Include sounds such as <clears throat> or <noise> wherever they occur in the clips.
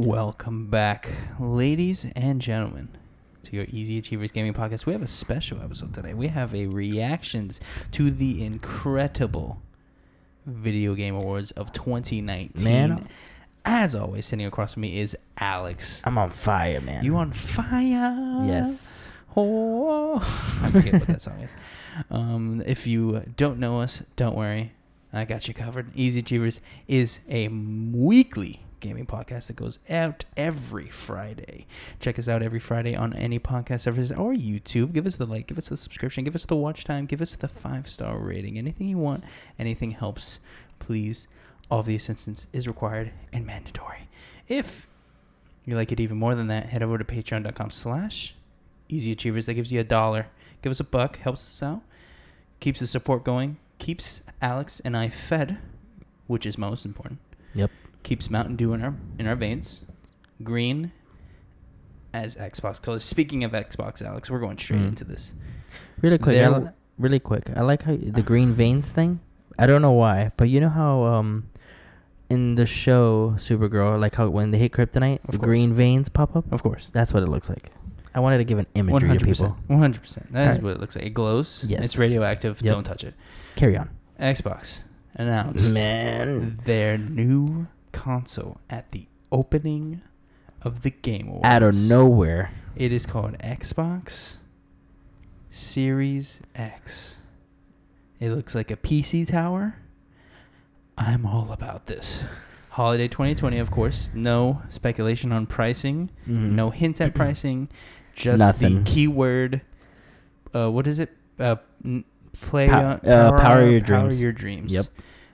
Welcome back, ladies and gentlemen, to your Easy Achievers Gaming Podcast. We have a special episode today. We have a reactions to the incredible Video Game Awards of 2019. Man. As always, sitting across from me is Alex. I'm on fire, man. You on fire? Yes. Oh, <laughs> I forget what that song is. Um, if you don't know us, don't worry. I got you covered. Easy Achievers is a weekly gaming podcast that goes out every Friday. Check us out every Friday on any podcast service or YouTube. Give us the like, give us the subscription, give us the watch time, give us the five star rating. Anything you want, anything helps. Please, all of the assistance is required and mandatory. If you like it even more than that, head over to patreon.com slash easy achievers. That gives you a dollar. Give us a buck, helps us out, keeps the support going, keeps Alex and I fed, which is most important. Yep. Keeps Mountain Dew in our in our veins. Green as Xbox colors. Speaking of Xbox, Alex, we're going straight Mm. into this. Really quick. Li- really quick. I like how the green veins thing. I don't know why, but you know how um in the show Supergirl, like how when they hit kryptonite, Of the course. green veins pop up. Of course. That's what it looks like. I wanted to give an One imagery to hundred percent. people. One hundred percent. That is Alright. what it looks like. It glows. Yes. It's radioactive. Yep. Don't touch it. Carry on. Xbox announced Man. their new console at the opening of the Game Awards. Out of nowhere. It is called Xbox Series X. It looks like a PC tower. I'm all about this. Holiday 2020, of course. No speculation on pricing. Mhm. No hints at <clears throat> pricing. Just Nothing. the keyword. Uh, what is it? Uh, play Pow- on uh, power your power dreams. Power your dreams. Yep.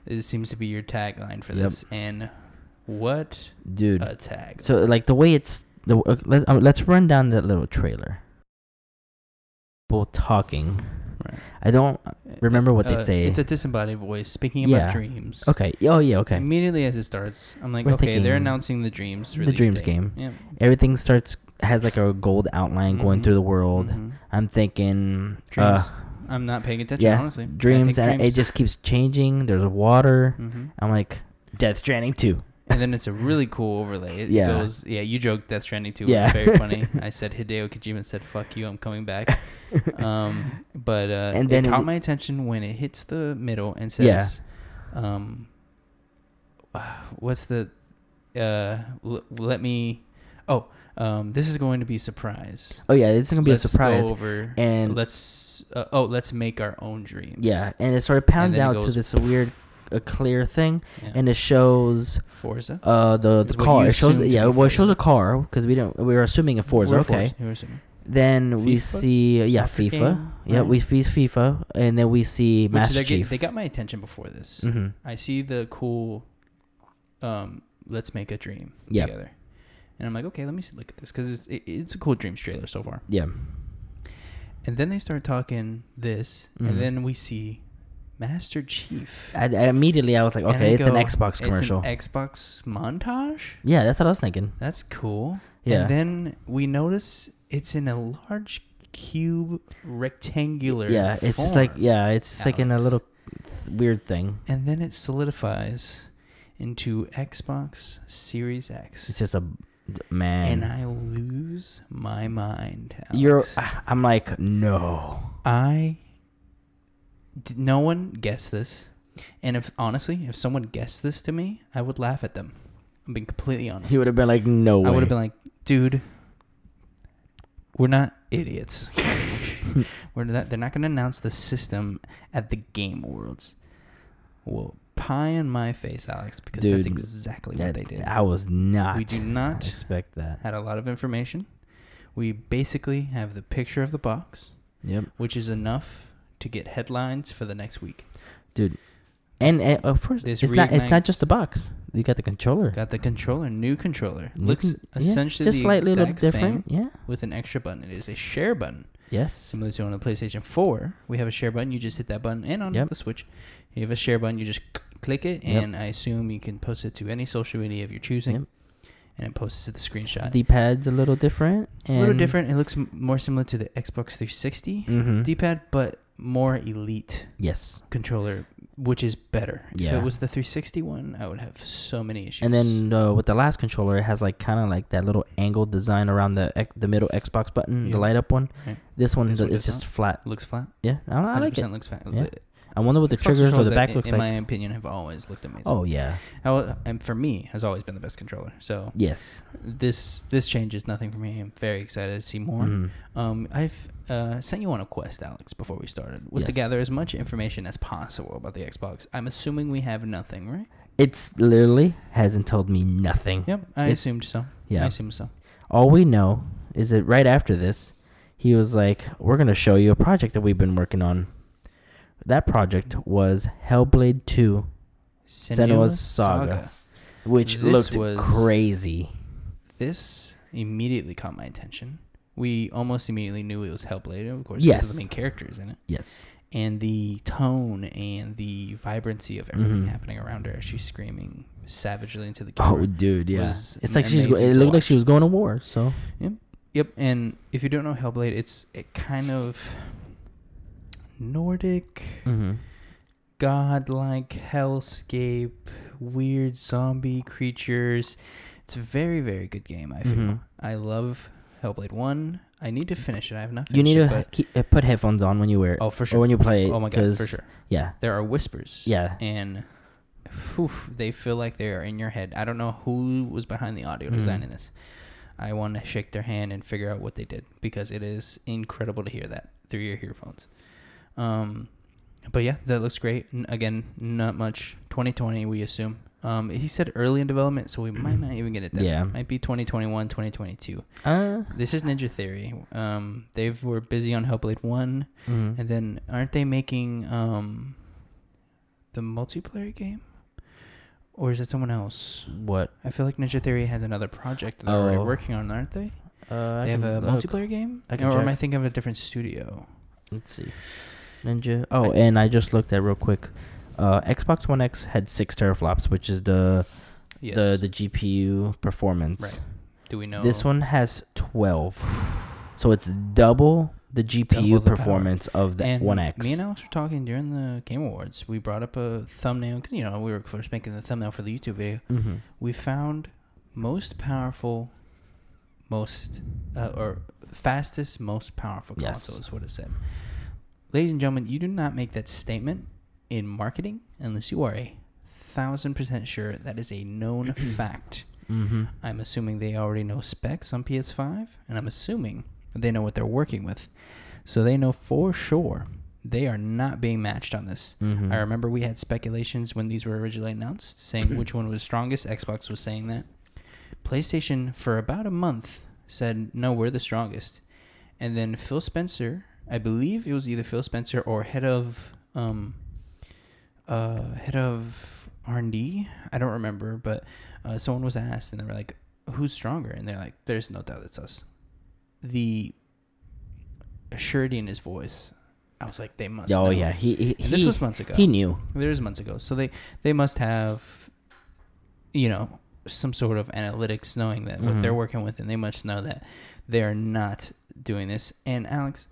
It seems to be your tagline for Yep. this. And what Dude. a tag! So like the way it's the uh, let's uh, let's run down that little trailer. People talking. Right. I don't remember what they Uh, say. It's a disembodied voice speaking about Yeah. dreams. Okay. Oh yeah. Okay. Immediately as it starts, I'm like, We're okay, they're announcing the dreams. the Dreams date. game. Yeah. Everything starts has like a gold outline going Mhm. through the world. Mhm. I'm thinking Dreams. uh, I'm not paying attention, yeah, honestly. Dreams, and it just keeps changing. There's water. Mhm. I'm like Death Stranding too. And then it's a really cool overlay. It Yeah. goes, yeah, you joked Death Stranding too. Yeah. was very funny. <laughs> I said Hideo Kojima said, fuck you, I'm coming back. <laughs> um, but uh, And then it then caught it- my attention when it hits the middle and Yeah. says, um, what's the, uh, l- let me, oh, um, this is going to be a surprise. Oh yeah, it's gonna be Let's a surprise. Go over And- let's, uh, oh, let's make our own dreams. Yeah, and it sort of pounds it out to this weird, a clear thing, Yeah. and it shows Forza. uh the the car. It shows yeah, well it shows a car because we don't we were assuming a Forza. We're okay, Forza, then we FIFA? see yeah FIFA. game, Yeah, right? we see FIFA, and then we see Master get- Chief. they got my attention before this. hmm I see the cool, um, let's make a dream Yeah. together, and I'm like, okay, let me see, look at this because it's, it, it's a cool dreams trailer so far. Yeah, And then they start talking this, Mhm. and then we see Master Chief. I, I immediately I was like, And okay, I it's an go, Xbox commercial. It's an Xbox montage. yeah, that's what I was thinking. That's cool. Yeah. And then we notice it's in a large cube rectangular. Yeah, it's just like form. yeah, it's just like in a Alex. little weird thing. And then it solidifies into Xbox Series X. It's just a man. and I lose my mind. Alex. You're. ah, I'm like no. I. No one guessed this, and if honestly, if someone guessed this to me, I would laugh at them. I'm being completely honest. He would have been like no way. I would have been like, dude, we're not idiots. <laughs> we're not. They're not going to announce the system at the Game Awards. Well, pie in my face, Alex, because that's exactly That- what they did. I was not. We do not expect that. had a lot of information. We basically have the picture of the box, Yep, which is enough to get headlines for the next week. dude. And, and of course, it's not. It's not just the box. You got the controller. Got the controller, new controller. New Looks con- yeah, essentially just the slightly a little different. Yeah. with an extra button. It is a share button. Yes. Similar to on the PlayStation 4, we have a share button. You just hit that button, and on Yep. the Switch, you have a share button. You just click it, Yep. and I assume you can post it to any social media of your choosing, Yep. and it posts to the screenshot. The pad's a little different. a little different. It looks m- more similar to the Xbox 360 Mm-hmm. D-pad, but more elite yes. controller which is better. Yeah. If it was the 360 one, I would have so many issues. And then uh, with the last controller, it has like kind of like that little angled design around the the middle Xbox button, Yeah. the light up one. Right. This one This is one does just flat. looks flat. Yeah, I, I like it. 100% looks flat. Yeah. I wonder what the Xbox triggers or the back in, looks in like. my opinion, have always looked amazing. Oh yeah, How, and for me, has always been the best controller. So yes. this this changes nothing for me. I'm very excited to see more. Mhm. Um, I've uh, sent you on a quest, Alex, before we started, was to gather as much information as possible about the Xbox. I'm assuming we have nothing, right? It's literally hasn't told me nothing. Yep, I It's- assumed so. Yeah, I assumed so. All we know is that right after this, he was like, "We're gonna show you a project that we've been working on." That project was Hellblade Two, Senua's Saga. which This looked was- crazy. This immediately caught my attention. We almost immediately knew it was Hellblade, of course, because of the main characters in it. Yes. and the tone and the vibrancy of everything Mhm. happening around her as she's screaming savagely into the camera. Oh, dude, yeah. It's like she's. It looked like she was going to war. So. Yep. Yep, and if you don't know Hellblade, it's it kind of Nordic, Mm-hmm. godlike hellscape, weird zombie creatures. It's a very very good game. I feel. Mhm. I love Hellblade One. I need to finish it. I have not. You need finished to it, keep, uh, put headphones on when you wear it, oh for sure. or when you play it. oh my god, for sure. Yeah. There are whispers. Yeah. and whew, they feel like they are in your head. I don't know who was behind the audio Mhm. design in this. I want to shake their hand and figure out what they did because it is incredible to hear that through your earphones. Um, but yeah, that looks great. N- again, not much. 2020, we assume. Um, he said early in development, so we might not even get it then. Yeah. might be 2021, 2022. Uh. This is Ninja Theory. Um, they were busy on Hellblade One, mhm. and then aren't they making um the multiplayer game? Or is it someone else? What? I feel like Ninja Theory has another project that they're already Oh. working on, aren't they? Uh, I they have a look. multiplayer game? I can or am I check. thinking of a different studio? Let's see. Ninja. Oh, and I just looked at real quick. Uh, Xbox One X had six teraflops, which is the Yes. the the GPU performance. Right. Do we know This one has twelve, so it's double the GPU Double the power. performance of the and One X. Me and Alex were talking during the Game Awards. We brought up a thumbnail because you know we were first making the thumbnail for the YouTube video. mm-hmm. We found most powerful, most uh, or fastest, most powerful Yes. console is what it said. Ladies and gentlemen, you do not make that statement in marketing unless you are a thousand percent sure that is a known <clears throat> fact. Mm-hmm. I'm assuming they already know specs on PS5, and I'm assuming they know what they're working with. So they know for sure they are not being matched on this. Mm-hmm. I remember we had speculations when these were originally announced, saying which one was strongest. Xbox was saying that. PlayStation, for about a month, said, no, we're the strongest. And then Phil Spencer, I believe it was either Phil Spencer or head of, um, uh, head of R&D. I don't remember, but uh, someone was asked, and they were like, who's stronger? And they're like, there's no doubt it's us. The surety in his voice, I was like, they must Oh know. yeah, he he, And this he- was months ago. he knew. There was months ago. So they they must have, you know, some sort of analytics knowing that what they're working with, and they must know that they are not doing this. And Alex,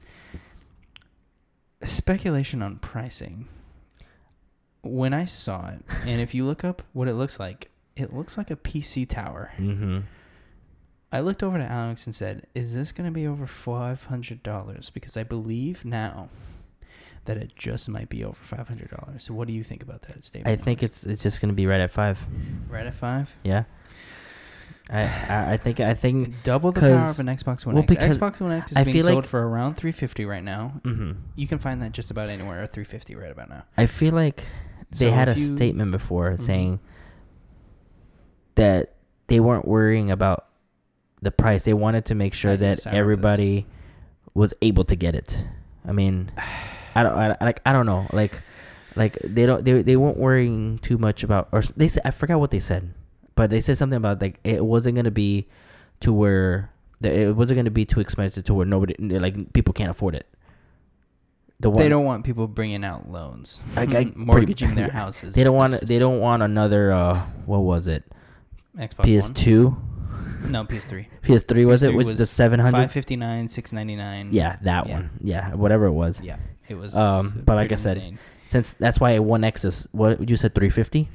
speculation on pricing. When I saw it, and if you look up what it looks like, it looks like a PC tower. Mm-hmm. I looked over to Alex and said, "Is this going to be over five hundred dollars?" Because I believe now that it just might be over five hundred dollars. So what do you think about that statement? I think Alex? it's it's just gonna be right at five. right at five. Yeah. I I, I think I think. Double the power of an Xbox One well, X. because Xbox One X is I being sold like- for around three fifty right now. Mm-hmm. You can find that just about anywhere at three fifty right about now. I feel like they So had a you- statement before Mhm. saying that they weren't worrying about the price. They wanted to make sure I- that yes, I remember this. everybody was able to get it. I mean, I don't I, like I don't know like like they don't they they weren't worrying too much about or they said I forgot what they said, but they said something about like it wasn't gonna be to where the, it wasn't gonna be too expensive to where nobody like people can't afford it. The They don't want people bringing out loans, I- I- <laughs> mortgaging their <laughs> houses. They don't want. the They don't want another. Uh, what was it? Xbox PS2, No, PS3. PS3 was it? PS3 Which was the 700? Five fifty nine, six ninety nine. Yeah, that Yeah. one. Yeah, whatever it was. Yeah, it was. Um, but like I said, insane. Since that's why One X is what you said, three fifty.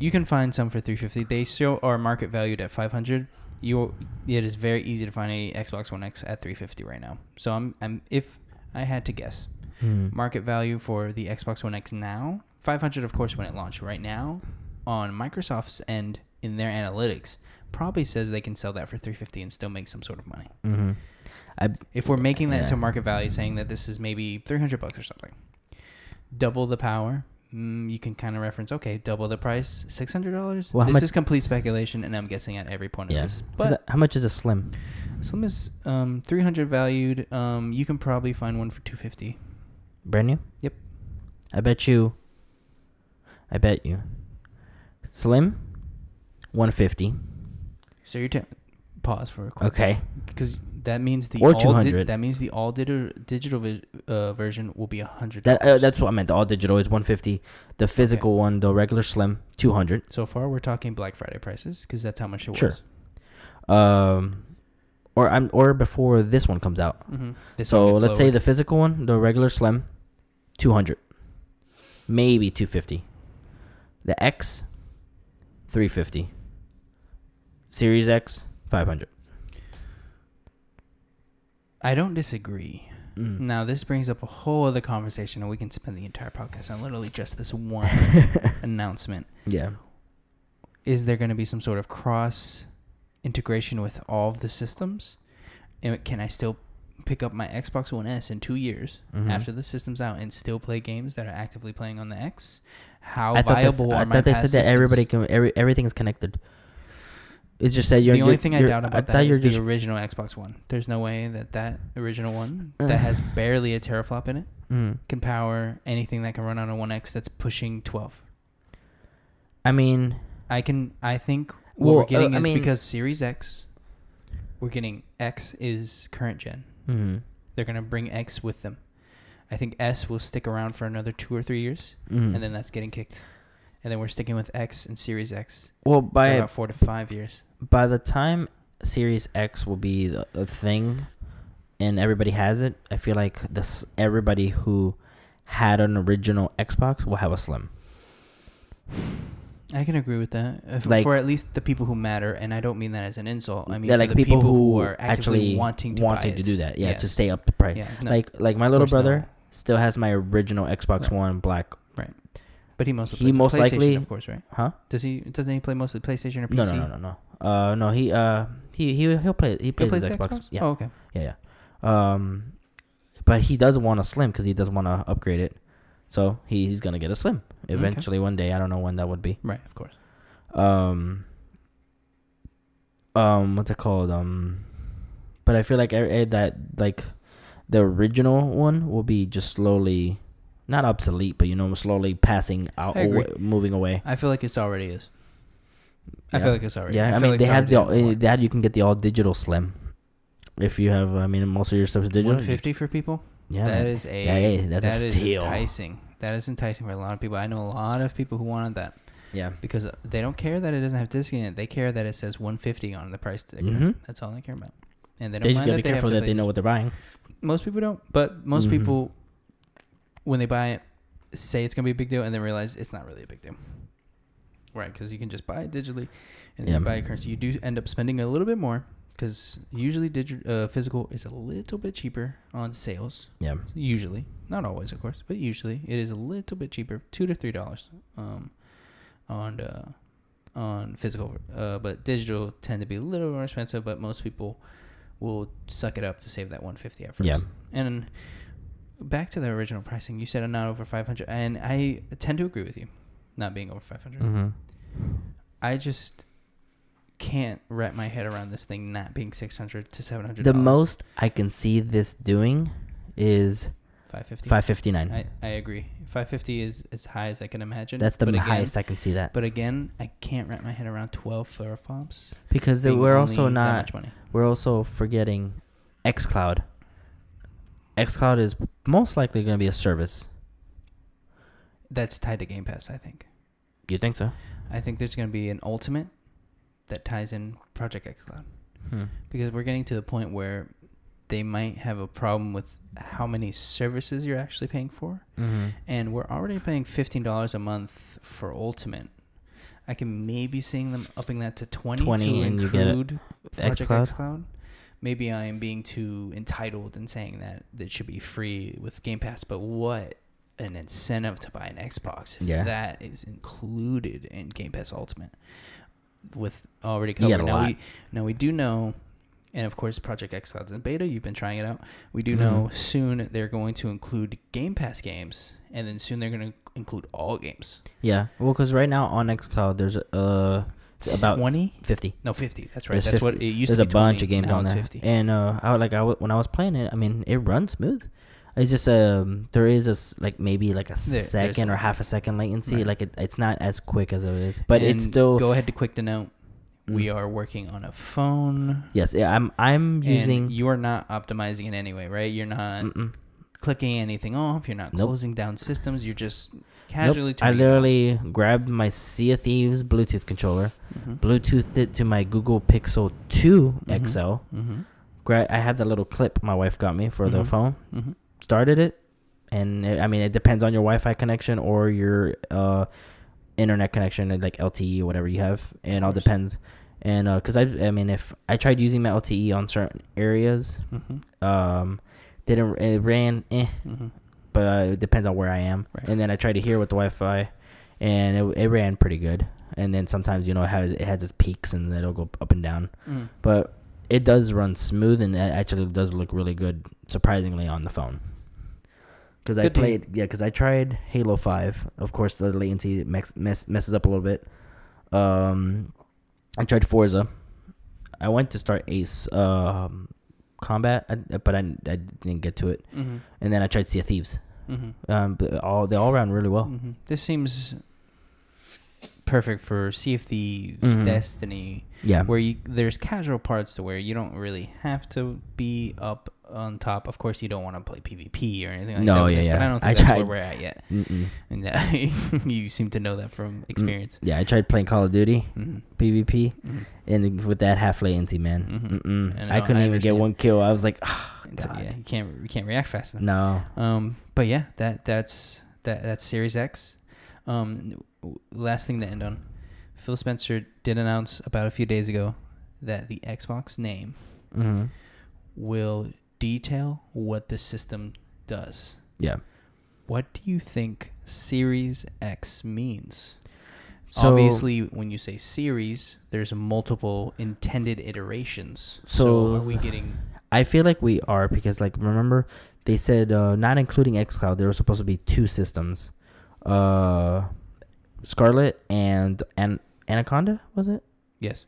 You can find some for 350. They still are market valued at 500. You it is very easy to find a Xbox One X at 350 right now. So I'm I'm if I had to guess, Hmm. market value for the Xbox One X now, 500 of course when it launched. Right now, on Microsoft's end in their analytics, probably says they can sell that for 350 and still make some sort of money. Mm-hmm. I If we're making that Yeah. to market value, saying that this is maybe 300 bucks or something, double the power. Mm, you can kind of reference, okay, double the price, six hundred dollars. Well, how this much- is complete speculation, and I'm guessing at every point yeah. of this. Is But that- how much is a slim? Slim is um, three hundred valued. Um, you can probably find one for two fifty. Brand new. Yep. I bet you. I bet you. Slim. One fifty. So you're t- pause for a quick Okay. because that means the Or all di- 200. that means the all digital digital vi- uh, version will be a hundred. That uh, that's what I meant. The all digital is one fifty. The physical Okay. one, the regular slim, two hundred. so far we're talking Black Friday prices because that's how much it Sure. was. Um, or I'm or before this one comes out. Mm-hmm. So let's say the physical one, the regular slim, two hundred, maybe two fifty. The X, three fifty. Series X, five hundred. I don't disagree. Mm. Now this brings up a whole other conversation, and we can spend the entire podcast on literally just this one <laughs> announcement. Yeah. Is there going to be some sort of cross integration with all of the systems? And can I still pick up my Xbox One S in two years Mhm. after the system's out and still play games that are actively playing on the X? How I viable I are my thought they said that everybody can every, everything is connected. It's just that you're the only you're- thing I doubt about thought that you're the original Xbox One. There's no way that that original one Uh. that has barely a teraflop in it Mm. can power anything that can run on a One X that's pushing 12. I mean, I can. I think what Well, we're getting uh, I is mean- because Series X, we're getting X is current gen. mm, They're gonna bring X with them. I think S will stick around for another two or three years, mm. and then that's getting kicked. And then we're sticking with X and Series X well, by about four to five years. by the time Series X will be the, a thing, and everybody has it, I feel like this everybody who had an original Xbox will have a Slim. I can agree with that. Uh, f- Like- for at least the people who matter, and I don't mean that as an insult. I mean like the people, who, are actually wanting to wanting to do that, yeah, to stay up the price. Yeah, no, like like my little not. brother still has my original Xbox Right. One black, but he mostly he plays most PlayStation, likely- of course, right? huh? Does he? Doesn't he play mostly PlayStation or PC? No, no, no, no, no. Uh, no, he uh he he he'll play he He plays plays his Xbox. Xbox. Yeah, Oh, okay. yeah, yeah. Um, but he does want a Slim because he does want to upgrade it. So he, he's gonna get a Slim Okay. eventually one day. I don't know when that would be. Right, of course. um um what's it called um but i feel like eh, eh, that like the original one will be just slowly not obsolete but you know slowly passing out I away, moving away I feel like it's already is. I feel like it's already. yeah i, feel mean like they it's have the all, eh, that you can get the all digital slim if you have i mean most of your stuff is digital One fifty for people. yeah that man. is a Yeah, yeah, that's a that is steal. enticing. That is enticing for a lot of people. I know a lot of people who wanted that yeah because they don't care that it doesn't have disc in it. They care that it says 150 on the price sticker. Mhm. That's all they care about. And they don't they just mind gotta be that careful the that they know what they're buying Most people don't, but most Mhm. people, when they buy it, say it's gonna be a big deal, and then realize it's not really a big deal. Right, because you can just buy it digitally, and then Yeah. buy a currency. You do end up spending a little bit more because usually digi- uh, physical is a little bit cheaper on sales. yeah Usually, not always, of course, but usually it is a little bit cheaper, two to three dollars, um, on uh, on physical. Uh, but digital tend to be a little more expensive. But most people will suck it up to save that one fifty at first. Yeah. And back to the original pricing, you said not over five hundred, and I tend to agree with you, not being over 500. mm-hmm. I just can't wrap my head around this thing not being six hundred to seven hundred. the most i can see this doing is five fifty. 559 I, I agree. 550 is as high as I can imagine. That's the but again, highest I can see that. But again, I can't wrap my head around 12 floriflops. Because we're also not much money. we're also forgetting xCloud. xCloud is most likely going to be a service. That's tied to Game Pass, I think. You think so? I think there's going to be an ultimate that ties in Project X Cloud Hmm. because we're getting to the point where they might have a problem with how many services you're actually paying for. Mm-hmm. And we're already paying fifteen dollars a month for Ultimate. I can maybe seeing them upping that to twenty, 20 to and you get it. include Project xCloud? xCloud. Maybe I am being too entitled in saying that that should be free with Game Pass, but what an incentive to buy an Xbox if Yeah. that is included in Game Pass Ultimate with already covered. Now lot. we now we do know and of course Project xCloud's in beta, you've been trying it out. We do Mhm. know soon they're going to include Game Pass games and then soon they're going to include all games. Yeah. Well, because right now on xCloud, there's It's about 20? 50. No, 50. That's right. There's That's what 50. it used There's to be There's a be. bunch of games on there, 50. and uh, I would- like I w- when I was playing it, I mean, it runs smooth. It's just um, there is a like maybe like a there's second or half a second latency. Right. Like it, it's not as quick as it is, but And it's still Go ahead to quick to note. We Mm. are working on a phone. yes. Yeah, I'm I'm and using. You are not optimizing in any way, right? You're not Mm-mm. clicking anything off. You're not Nope. closing down systems. You're just Nope. casually. I it on. literally grabbed my Sea of Thieves Bluetooth controller, Mhm. Bluetoothed it to my Google Pixel 2 Mhm. XL. Mhm. Gra- I had the little clip my wife got me for the Mhm. phone. Mhm. Started it, and it, I mean it depends on your Wi-Fi connection or your uh, internet connection, like LTE or whatever you have. And it all depends. And because I, I mean, if I tried using my LTE on certain areas, Mhm. um, didn't it ran eh, Mhm. But uh, it depends on where I am. Right. And then I tried to hear with the Wi-Fi, and it, it ran pretty good. And then sometimes you know it has it has its peaks and it'll go up and down, Mm. but it does run smooth and it actually does look really good, surprisingly on the phone. Because I played, yeah, because I tried Halo Five. Of course, the latency mess, mess, messes up a little bit. Um, I tried Forza. I went to start Ace um, Combat, I- but I, I didn't get to it. Mhm. And then I tried Sea of Thieves. Mhm. Um, but all they all ran really well. Mhm. This seems perfect for Sea of Thieves, Mhm. Destiny, Yeah. where you there's casual parts to where you don't really have to be up on top. Of course, you don't want to play PvP or anything like No, that. with yeah, this, But yeah. I don't I think that's tried- where we're at yet. Mm-mm. And uh, <laughs> you seem to know that from experience. Yeah, I tried playing Call of Duty Mhm. PvP, Mhm. and with that half latency, man, Mhm. Mm-mm. I I couldn't I even get one kill. I was like, oh, So, God. yeah, you can't you can't react fast enough. no. Um, but yeah, that that's that that's Series X. Um, last thing to end on, Phil Spencer did announce about a few days ago that the Xbox name hmm will detail what the system does. Yeah. What do you think Series X means? So- Obviously, when you say series, there's multiple intended iterations. So, So- are we getting? <laughs> I feel like we are because, like, remember they said uh, not including XCloud, there were supposed to be two systems, uh, Scarlett and and Anaconda. Was it? Yes.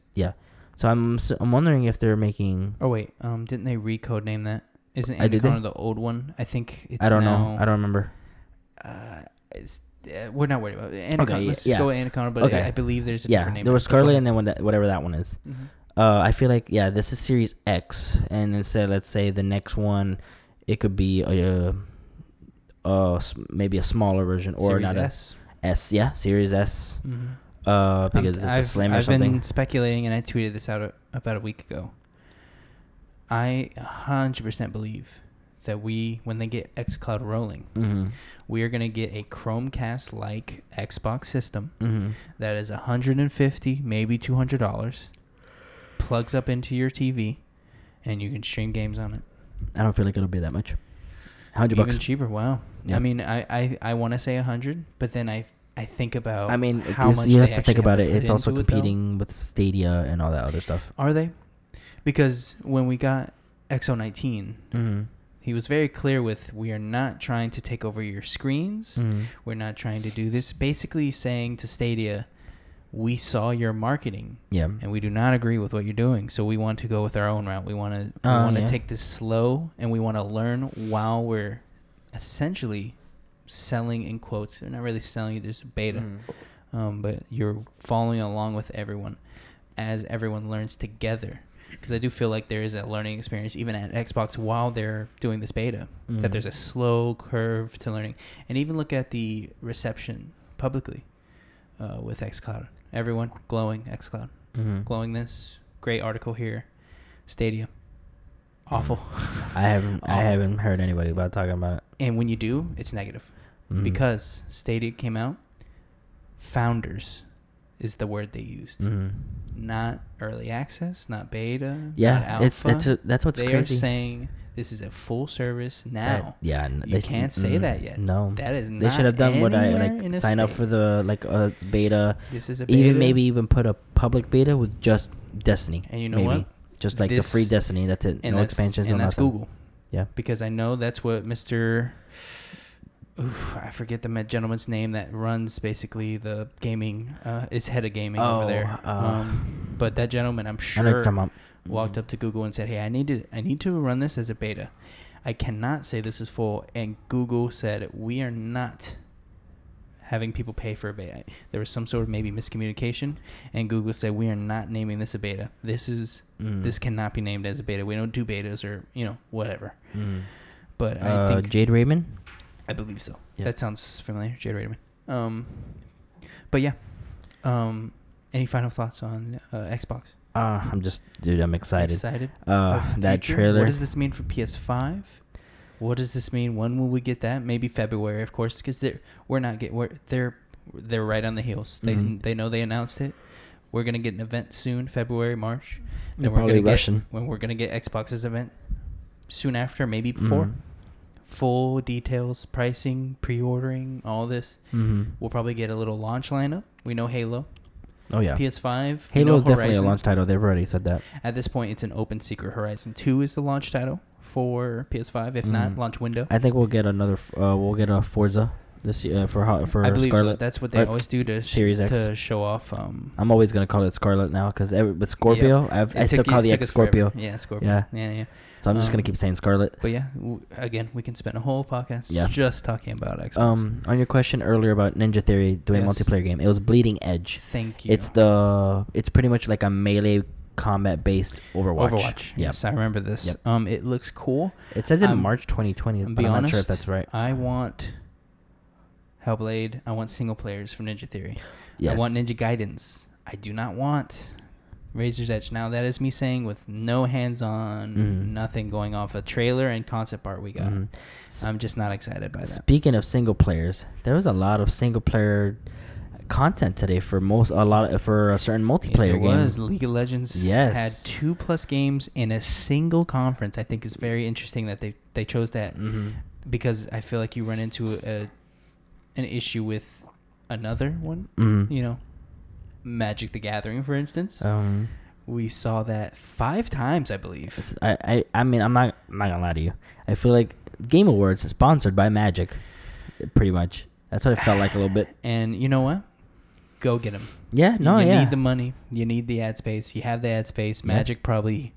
So I'm s- I'm wondering if they're making. Oh wait, um, didn't they recode name that? Isn't did Anaconda the old one? I think it's I don't now, know. I don't remember. Uh, it's, uh, we're not worried about it. Anaconda. Okay, let's yeah. just go with Anaconda. But Okay. I, I believe there's a Yeah, different name. there was Scarlett and then when that, whatever that one is. Mhm. Uh, I feel like yeah, this is Series X, and instead, let's say the next one, it could be a, uh, s- maybe a smaller version or Series not S. S. Yeah, Series S. Mhm. Uh, because Um, it's a I've, slim or I've something. been speculating, and I tweeted this out a, about a week ago. I 100% believe that we, when they get xCloud rolling, Mm-hmm. we are going to get a Chromecast like Xbox system Mm-hmm. that is 150 maybe $200 plugs up into your tv and you can stream games on it I don't feel like it'll be that much. Hundred even bucks. cheaper wow Yeah. i mean i i, I want to say 100 but then i i think about I mean, how much you have to think about it. It's also into it, competing with Stadia and all that other stuff. are they because when we got X019 Mm-hmm. he was very clear with we are not trying to take over your screens Mm-hmm. we're not trying to do this basically saying to stadia we saw your marketing Yeah. and we do not agree with what you're doing. So we want to go with our own route. We want to we Oh, want to yeah. take this slow, and we want to learn while we're essentially selling in quotes. They're not really selling. you. There's a beta, Mm-hmm. um, but you're following along with everyone as everyone learns together. Because I do feel like there is a learning experience even at Xbox while they're doing this beta. Mhm. That there's a slow curve to learning, and even look at the reception publicly uh, with XCloud. Everyone glowing XCloud Mm-hmm. glowing this. Great article here. Stadia. Awful. <laughs> I haven't I haven't heard anybody about talking about it And when you do, it's negative Mhm. because Stadia came out. Founders is the word they used, Mhm. not early access, not beta, not yeah, alpha. it's that's a, that's what's they crazy. are saying this is a full service That- now. yeah, You they can't say that yet. No, That is they should have done what I like sign up for the like uh beta, This is a beta. even maybe even put a public beta with just Destiny. And you know maybe. what? Just like the free Destiny. That's it. And no that's, expansions. And no that's nothing. Google. Yeah. Because I know that's what Mr. I forget the gentleman's name that runs basically the gaming. Uh, is head of gaming over Oh, there. uh, um, but that gentleman, I'm I know what sure, walked up to Google and said, "Hey, I need to, I need to run this as a beta. I cannot say this is full." And Google said, "We are not." Having people pay for a beta. There was some sort of maybe miscommunication, and Google said we are not naming this a beta. This is Mm. this cannot be named as a beta. We don't do betas or you know whatever. Mm. But I Uh, think Jade Raymond. I believe so. Yeah. That sounds familiar, Jade Raymond. Um, but yeah. Um, any final thoughts on uh, Xbox? Uh, I'm just, dude. I'm excited. Excited. Uh, that trailer. What does this mean for PS5? What does this mean? When will we get that? Maybe February, of course, because they're we're not get we're they're they're right on the heels. They Mhm. they know they announced it. We're gonna get an event soon, February, March. Then we're probably rushing. get when we're gonna get Xbox's event soon after, maybe before. Mhm. Full details, pricing, pre-ordering, all this. Mhm. We'll probably get a little launch lineup. We know Halo, Oh yeah. PS5. Halo is definitely a launch title. They've already said that. At this point, it's an open secret. Horizon Two is the launch title for PS5. If not, Mhm. launch window. I think we'll get another. f- Uh, we'll get a Forza this year uh, for ho- for I believe so. Scarlett. that's what they or always do to Series X. to show off. Um, I'm always gonna call it Scarlett now because with Scorpio, I've, I it still took call it the took X us forever. Scorpio. Yeah, Scorpio. Yeah. Yeah, yeah. So I'm just gonna Um, keep saying Scarlett. But yeah, w- again, we can spend a whole podcast Yeah. just talking about Xbox. Um, on your question earlier about Ninja Theory doing Yes. a multiplayer game, it was Bleeding Edge. Thank you. It's the it's pretty much like a melee combat based Overwatch. Overwatch. Yeah. Yes, I remember this. Yep. Um, it looks cool. It says in I'm- March 2020, I'm be I'm honest. not sure if that's right. I want Hellblade. I want single players from Ninja Theory. Yes. I want Ninja Guidance. I do not want Razor's Edge. Now that is me saying with no hands-on, Mhm. nothing going off a trailer and concept art we got. Mhm. S- I'm just not excited by that. Speaking of single players, there was a lot of single player content today for most a lot for a certain Yes, multiplayer it game. was League of Legends. Yes. had two plus games in a single conference. I think is very interesting that they they chose that hmm because I feel like you run into a an issue with another one. hmm You know, Magic the Gathering, for instance. Um, we saw that five times, I believe. I, I I mean I'm not I'm not gonna lie to you. I feel like Game Awards is sponsored by Magic, pretty much. That's what it felt like a little bit. <sighs> And you know what? Go get them. Yeah, no, you yeah. need the money. You need the ad space. You have the ad space. Magic probably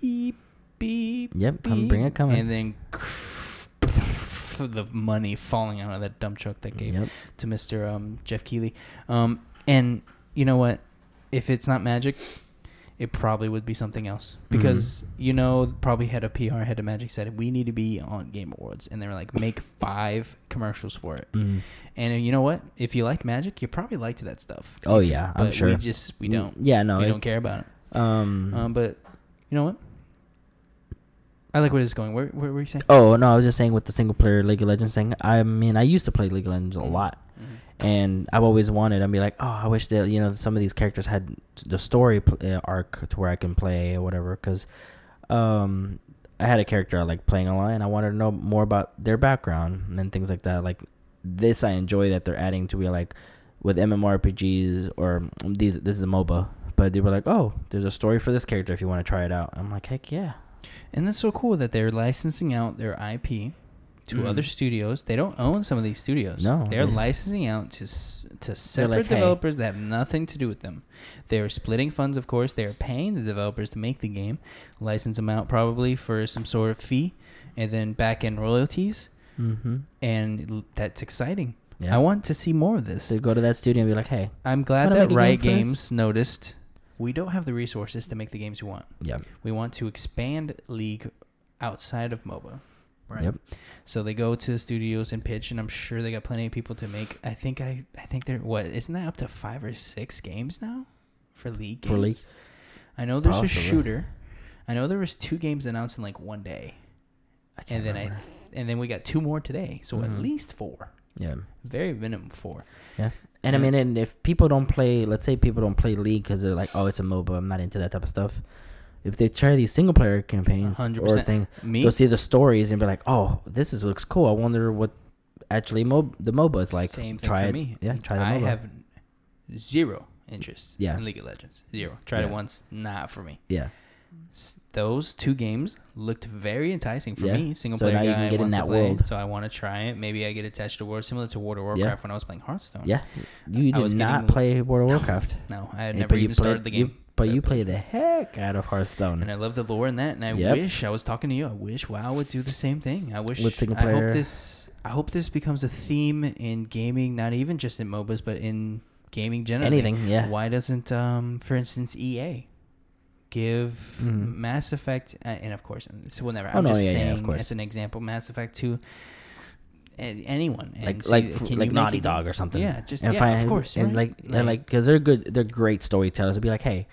beep beep. Yep, come beep, bring it coming. And then <laughs> the money falling out of that dump truck that gave Yep. to Mr. Um, Geoff Keighley. Um, and you know what? If it's not Magic, it probably would be something else Mm-hmm. because you know probably head of PR, head of Magic said we need to be on Game Awards, and they were like make <laughs> five commercials for it. Mm. And uh, you know what? If you like Magic, you probably liked that stuff. Oh If- yeah, I'm but sure. We just we Mm, don't. Yeah, no, we it- don't care about it. Um, Um, but you know what? I like where this is going. Where, where were you saying? Oh no, I was just saying with the single player League of Legends thing. I mean, I used to play League of Legends a Mhm. lot. And I've always wanted. I'd be like, oh, I wish that you know some of these characters had the story uh, arc to where I can play or whatever. Because um, I had a character I like playing a lot, and I wanted to know more about their background and things like that. Like this, I enjoy that they're adding to be like with MMORPGs or these. This is a MOBA, but they were like, oh, there's a story for this character if you want to try it out. I'm like, heck yeah. And that's so cool that they're licensing out their IP to Mhm. other studios. They don't own some of these studios. No, they're they- licensing out to to separate like, "Hey." developers that have nothing to do with them. They are splitting funds, of course. They are paying the developers to make the game, license them out probably for some sort of fee, and then back end royalties. Mm-hmm. And that's exciting. Yeah. I want to see more of this. to go to that studio and be like, hey, I'm glad that game Riot this? Games noticed we don't have the resources to make the games we want. yeah, We want to expand League outside of MOBA. Right. Yep. So they go to the studios and pitch, and I'm sure they got plenty of people to make. I think I, I think they're what isn't that up to five or six games now for League games? For League? I know there's Possibly. a shooter. I know there was two games announced in like one day, and then remember. I, and then we got two more today. So at Mhm. least four, yeah. very minimum four. Yeah. And I mean, and if people don't play, let's say people don't play League because they're like, oh, it's a MOBA, I'm not into that type of stuff. If they try these single player campaigns or 100%. thing, Me, they'll see the stories and be like, oh, this is looks cool. I wonder what actually Mo- the MOBA is like. same thing try for it. me. Yeah, try the I MOBA. have zero interest Yeah. in League of Legends. Zero. Tried it once, not for me. Yeah. S- Those two games looked very enticing for Yeah. me. Single So player now you can get in that play, world. so I want to try it. Maybe I get attached to War, similar to World of Yeah. Warcraft when I was playing Hearthstone. Yeah. You did not play World of Warcraft. No, I had never but you even started played- the game. But you play the heck out of Hearthstone. and I love the lore in that. And I Yep. wish I was talking to you. I wish WoW would do the same thing. I wish With single I player. hope this. I hope this becomes a theme in gaming, not even just in MOBAs, but in gaming generally. Anything, yeah. Why doesn't, um, for instance, EA give Mhm. Mass Effect, uh, and of course, so whatever. Oh, I'm no, just yeah, yeah, saying course. as an example, Mass Effect to anyone, and like see, like can like Naughty it- Dog or something. Yeah, just and yeah, of course, and right? like and like because they're good, they're great storytellers. It'd be like, hey,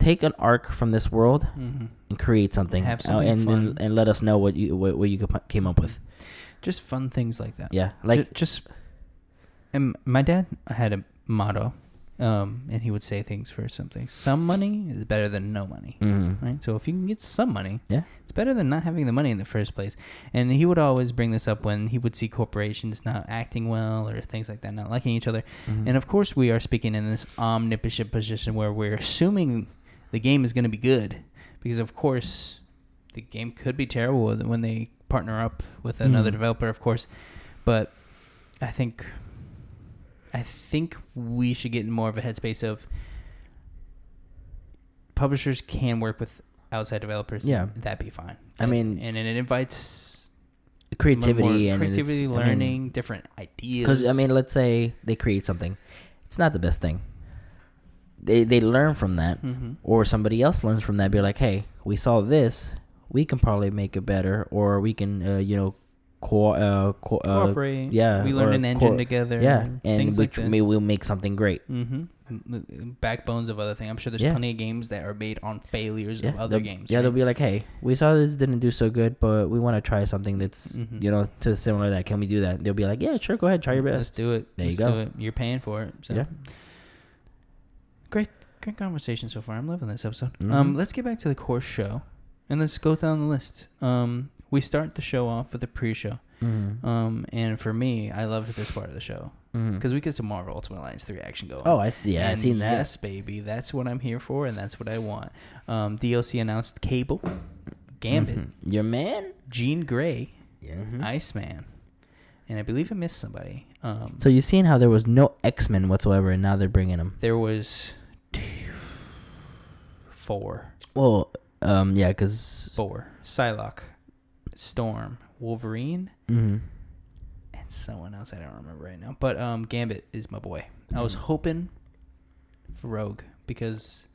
take an arc from this world mhm. and create something, Have uh, and, fun. and and let us know what you what, what you came up with. just fun things like that. Yeah, like Ju- just, and my dad had a motto, um, and he would say things for something. Some money is better than no money, mhm. right? So if you can get some money, Yeah. it's better than not having the money in the first place. And he would always bring this up when he would see corporations not acting well or things like that, not liking each other. Mhm. And of course, we are speaking in this omnipotent position where we're assuming the game is going to be good, because of course, the game could be terrible when- they partner up with another Mhm. developer, of course. But I think, I think we should get in more of a headspace of publishers can work with outside developers. Yeah. that'd be fine. I That- mean- and it invites creativity and creativity, learning, different ideas. Because I mean, let's say they create something, it's not the best thing. They they learn from that, hmm or somebody else learns from that. Be like, hey, we saw this, we can probably make it better, or we can, uh, you know, co- uh, co- uh, cooperate. yeah, we learned or an engine co- together. yeah, and things we like tr- maybe we'll make something great. Mm-hmm. Backbones of other things. I'm sure there's Yeah. plenty of games that are made on failures Yeah, of other games. Yeah, right? they'll be like, hey, we saw this didn't do so good, but we want to try something that's Mhm. you know to similar to that. Can we do that? They'll be like, yeah, sure, go ahead, try your best. Let's do it. There you Let's go. Do it. You're paying for it. So. Yeah. Great, great conversation so far. I'm loving this episode. Mhm. Um, let's get back to the core show, and let's go down the list. Um, we start the show off with a pre-show. Mm-hmm. Um, and for me, I loved this part of the show because we get some Marvel Ultimate Alliance three action going. Oh, I see. Yeah, I seen that. Yes, baby. That's what I'm here for, and that's what I want. Um, DLC announced Cable, Gambit, Mhm. Your man. Jean Grey, Yeah. mhm. Iceman, and I believe I missed somebody. Um, So you seen how there was no X Men whatsoever, and now they're bringing them. there was four, Well, um, yeah, because four: Psylocke, Storm, Wolverine, mm-hmm. and someone else I don't remember right now. But um, Gambit is my boy. I was Mhm. hoping for Rogue because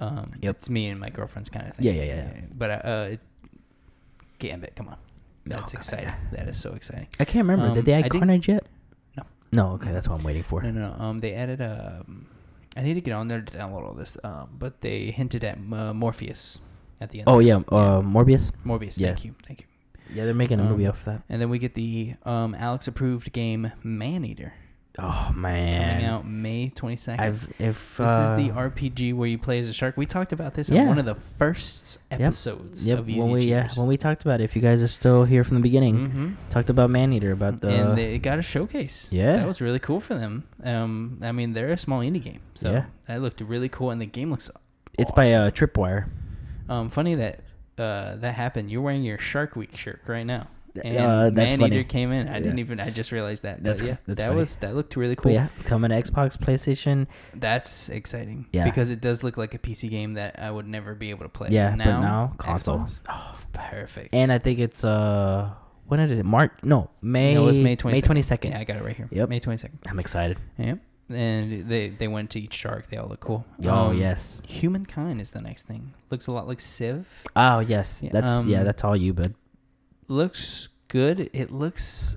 um, Yep. it's me and my girlfriend's kind of thing. Yeah, yeah, yeah, yeah. But uh, it, Gambit, come on, that's Oh, God, exciting. That is so exciting. I can't remember. Um, Did they I add didn't- Carnage yet? No. No. Okay, that's what I'm waiting for. No, no, no. Um, they added um, I need to get on there to download all this. Um, but they hinted at uh, Morpheus at the end. Oh it. yeah, uh, Morbius. Morbius. yeah. Thank you, thank you. Yeah, they're making a movie Um, off that. And then we get the um, Alex approved game Maneater Oh man, coming man, out May twenty second. If This uh, is the RPG where you play as a shark. We talked about this in one of the first episodes Yep, of Easy when we yeah when we talked about it, if you guys are still here from the beginning, Mhm. talked about Maneater about the and they got a showcase. Yeah. that was really cool for them. Um, I mean, they're a small indie game, so Yeah. that looked really cool, and the game looks. it's by awesome. uh, Tripwire. Um, funny that uh that happened. You're wearing your Shark Week shirt right now. And Uh, that's Maneater funny. came in. I didn't even. I just realized that. That's- but yeah, that's that funny. was that looked really But cool. yeah, it's coming to Xbox, PlayStation. That's exciting. Yeah. because it does look like a PC game that I would never be able to play. Yeah, now, but now console. Oh, perfect. And I think it's uh when did it March? No, May. No, it was May twenty. May 22nd. yeah, I got it right here. Yep. May twenty second. I'm excited. Yep. And they they went to each shark. They all look cool. Oh Um, yes. Humankind is the next thing. Looks a lot like Civ. Oh yes. Yeah, That's yeah. um, That's all you, bud. Looks good. It looks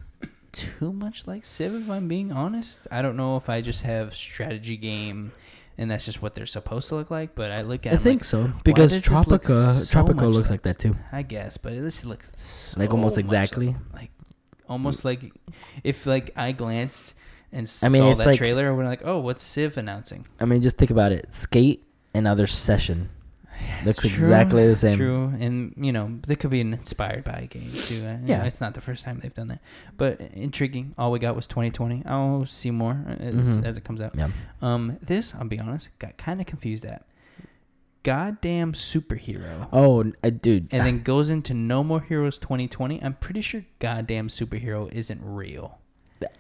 too much like Civ, if I'm being honest. I don't know if I just have strategy game and that's just what they're supposed to look like. But I look at I think like, so because this look Tropica so Tropico looks like like that too. I guess, but this looks Like so almost much exactly. like, almost like if like I glanced and I mean, saw it's that like- trailer, I would like, oh, what's Civ announcing? I mean, just think about it. Skate and other session looks True, exactly the same. True, and you know they could be inspired by a game too. Uh, Yeah. know, it's not the first time they've done that, but intriguing. All we got was 2020. I'll see more as, Mhm. as it comes out. Yeah. Um, this I'll be honest, got kind of confused at. Goddamn superhero. Oh, uh, dude. and then goes into No More Heroes 2020. I'm pretty sure goddamn superhero isn't real.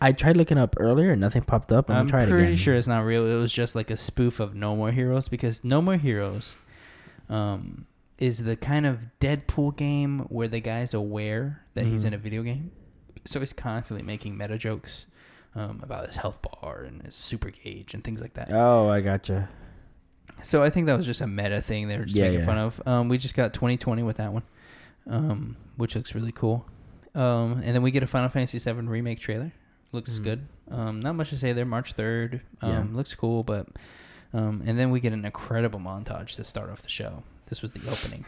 I tried looking up earlier and nothing popped up. I'm, I'm pretty sure it's not real. It was just like a spoof of No More Heroes because No More Heroes um, is the kind of Deadpool game where the guy's aware that he's in a video game. So he's constantly making meta jokes um, about his health bar and his super gauge and things like that. Oh, I gotcha. So I think that was just a meta thing they were just Yeah, making yeah. fun of. Um, we just got 2020 with that one, um, which looks really cool. Um, and then we get a Final Fantasy VII remake trailer. Looks Mhm. good. Um, not much to say there. March 3rd. Um, Yeah. Looks cool, but um, and then we get an incredible montage to start off the show. This was the opening,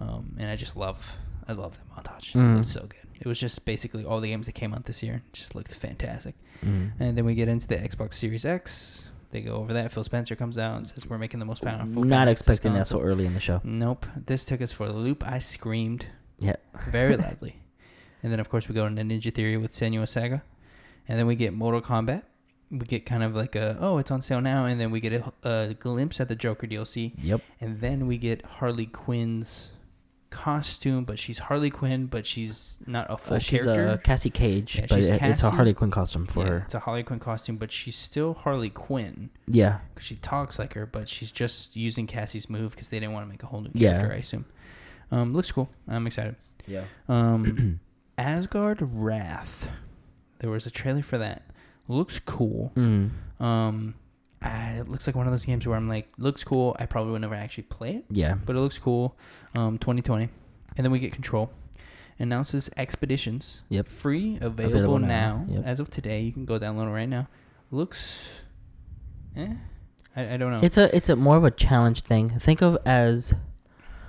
um, and I just love, I love that montage. It Mhm. looked so good. It was just basically all the games that came out this year. It just looked fantastic. Mm. And then we get into the Xbox Series X. They go over that. Phil Spencer comes out and says we're making the most powerful. Not expecting that so early in the show. Nope. This took us for a loop. I screamed Yeah. very <laughs> loudly. And then of course we go into Ninja Theory with Senua Saga. And then we get Mortal Kombat. We get kind of like a oh it's on sale now, and then we get a, a glimpse at the Joker DLC, Yep. and then we get Harley Quinn's costume, but she's Harley Quinn, but she's not a full Uh, she's character. a Cassie Cage, Yeah, but she's it- it's a Harley Quinn costume for Yeah, her. It's a Harley Quinn costume, but she's still Harley Quinn. Yeah. because she talks like her, but she's just using Cassie's move because they didn't want to make a whole new Yeah. character. I assume. Um, looks cool. I'm excited. Yeah. Um, <clears throat> Asgard Wrath. There was a trailer for that. Looks cool. Mm. Um, I, it looks like one of those games where I'm like, looks cool. I probably would never actually play it, Yeah. but it looks cool. Um, 2020, and then we get Control. Announces Expeditions. Yep. Free, available, Available now. now. Yep. As of today, you can go download it right now. Looks, eh, I, I don't know. It's a it's a more of a challenge thing. Think of as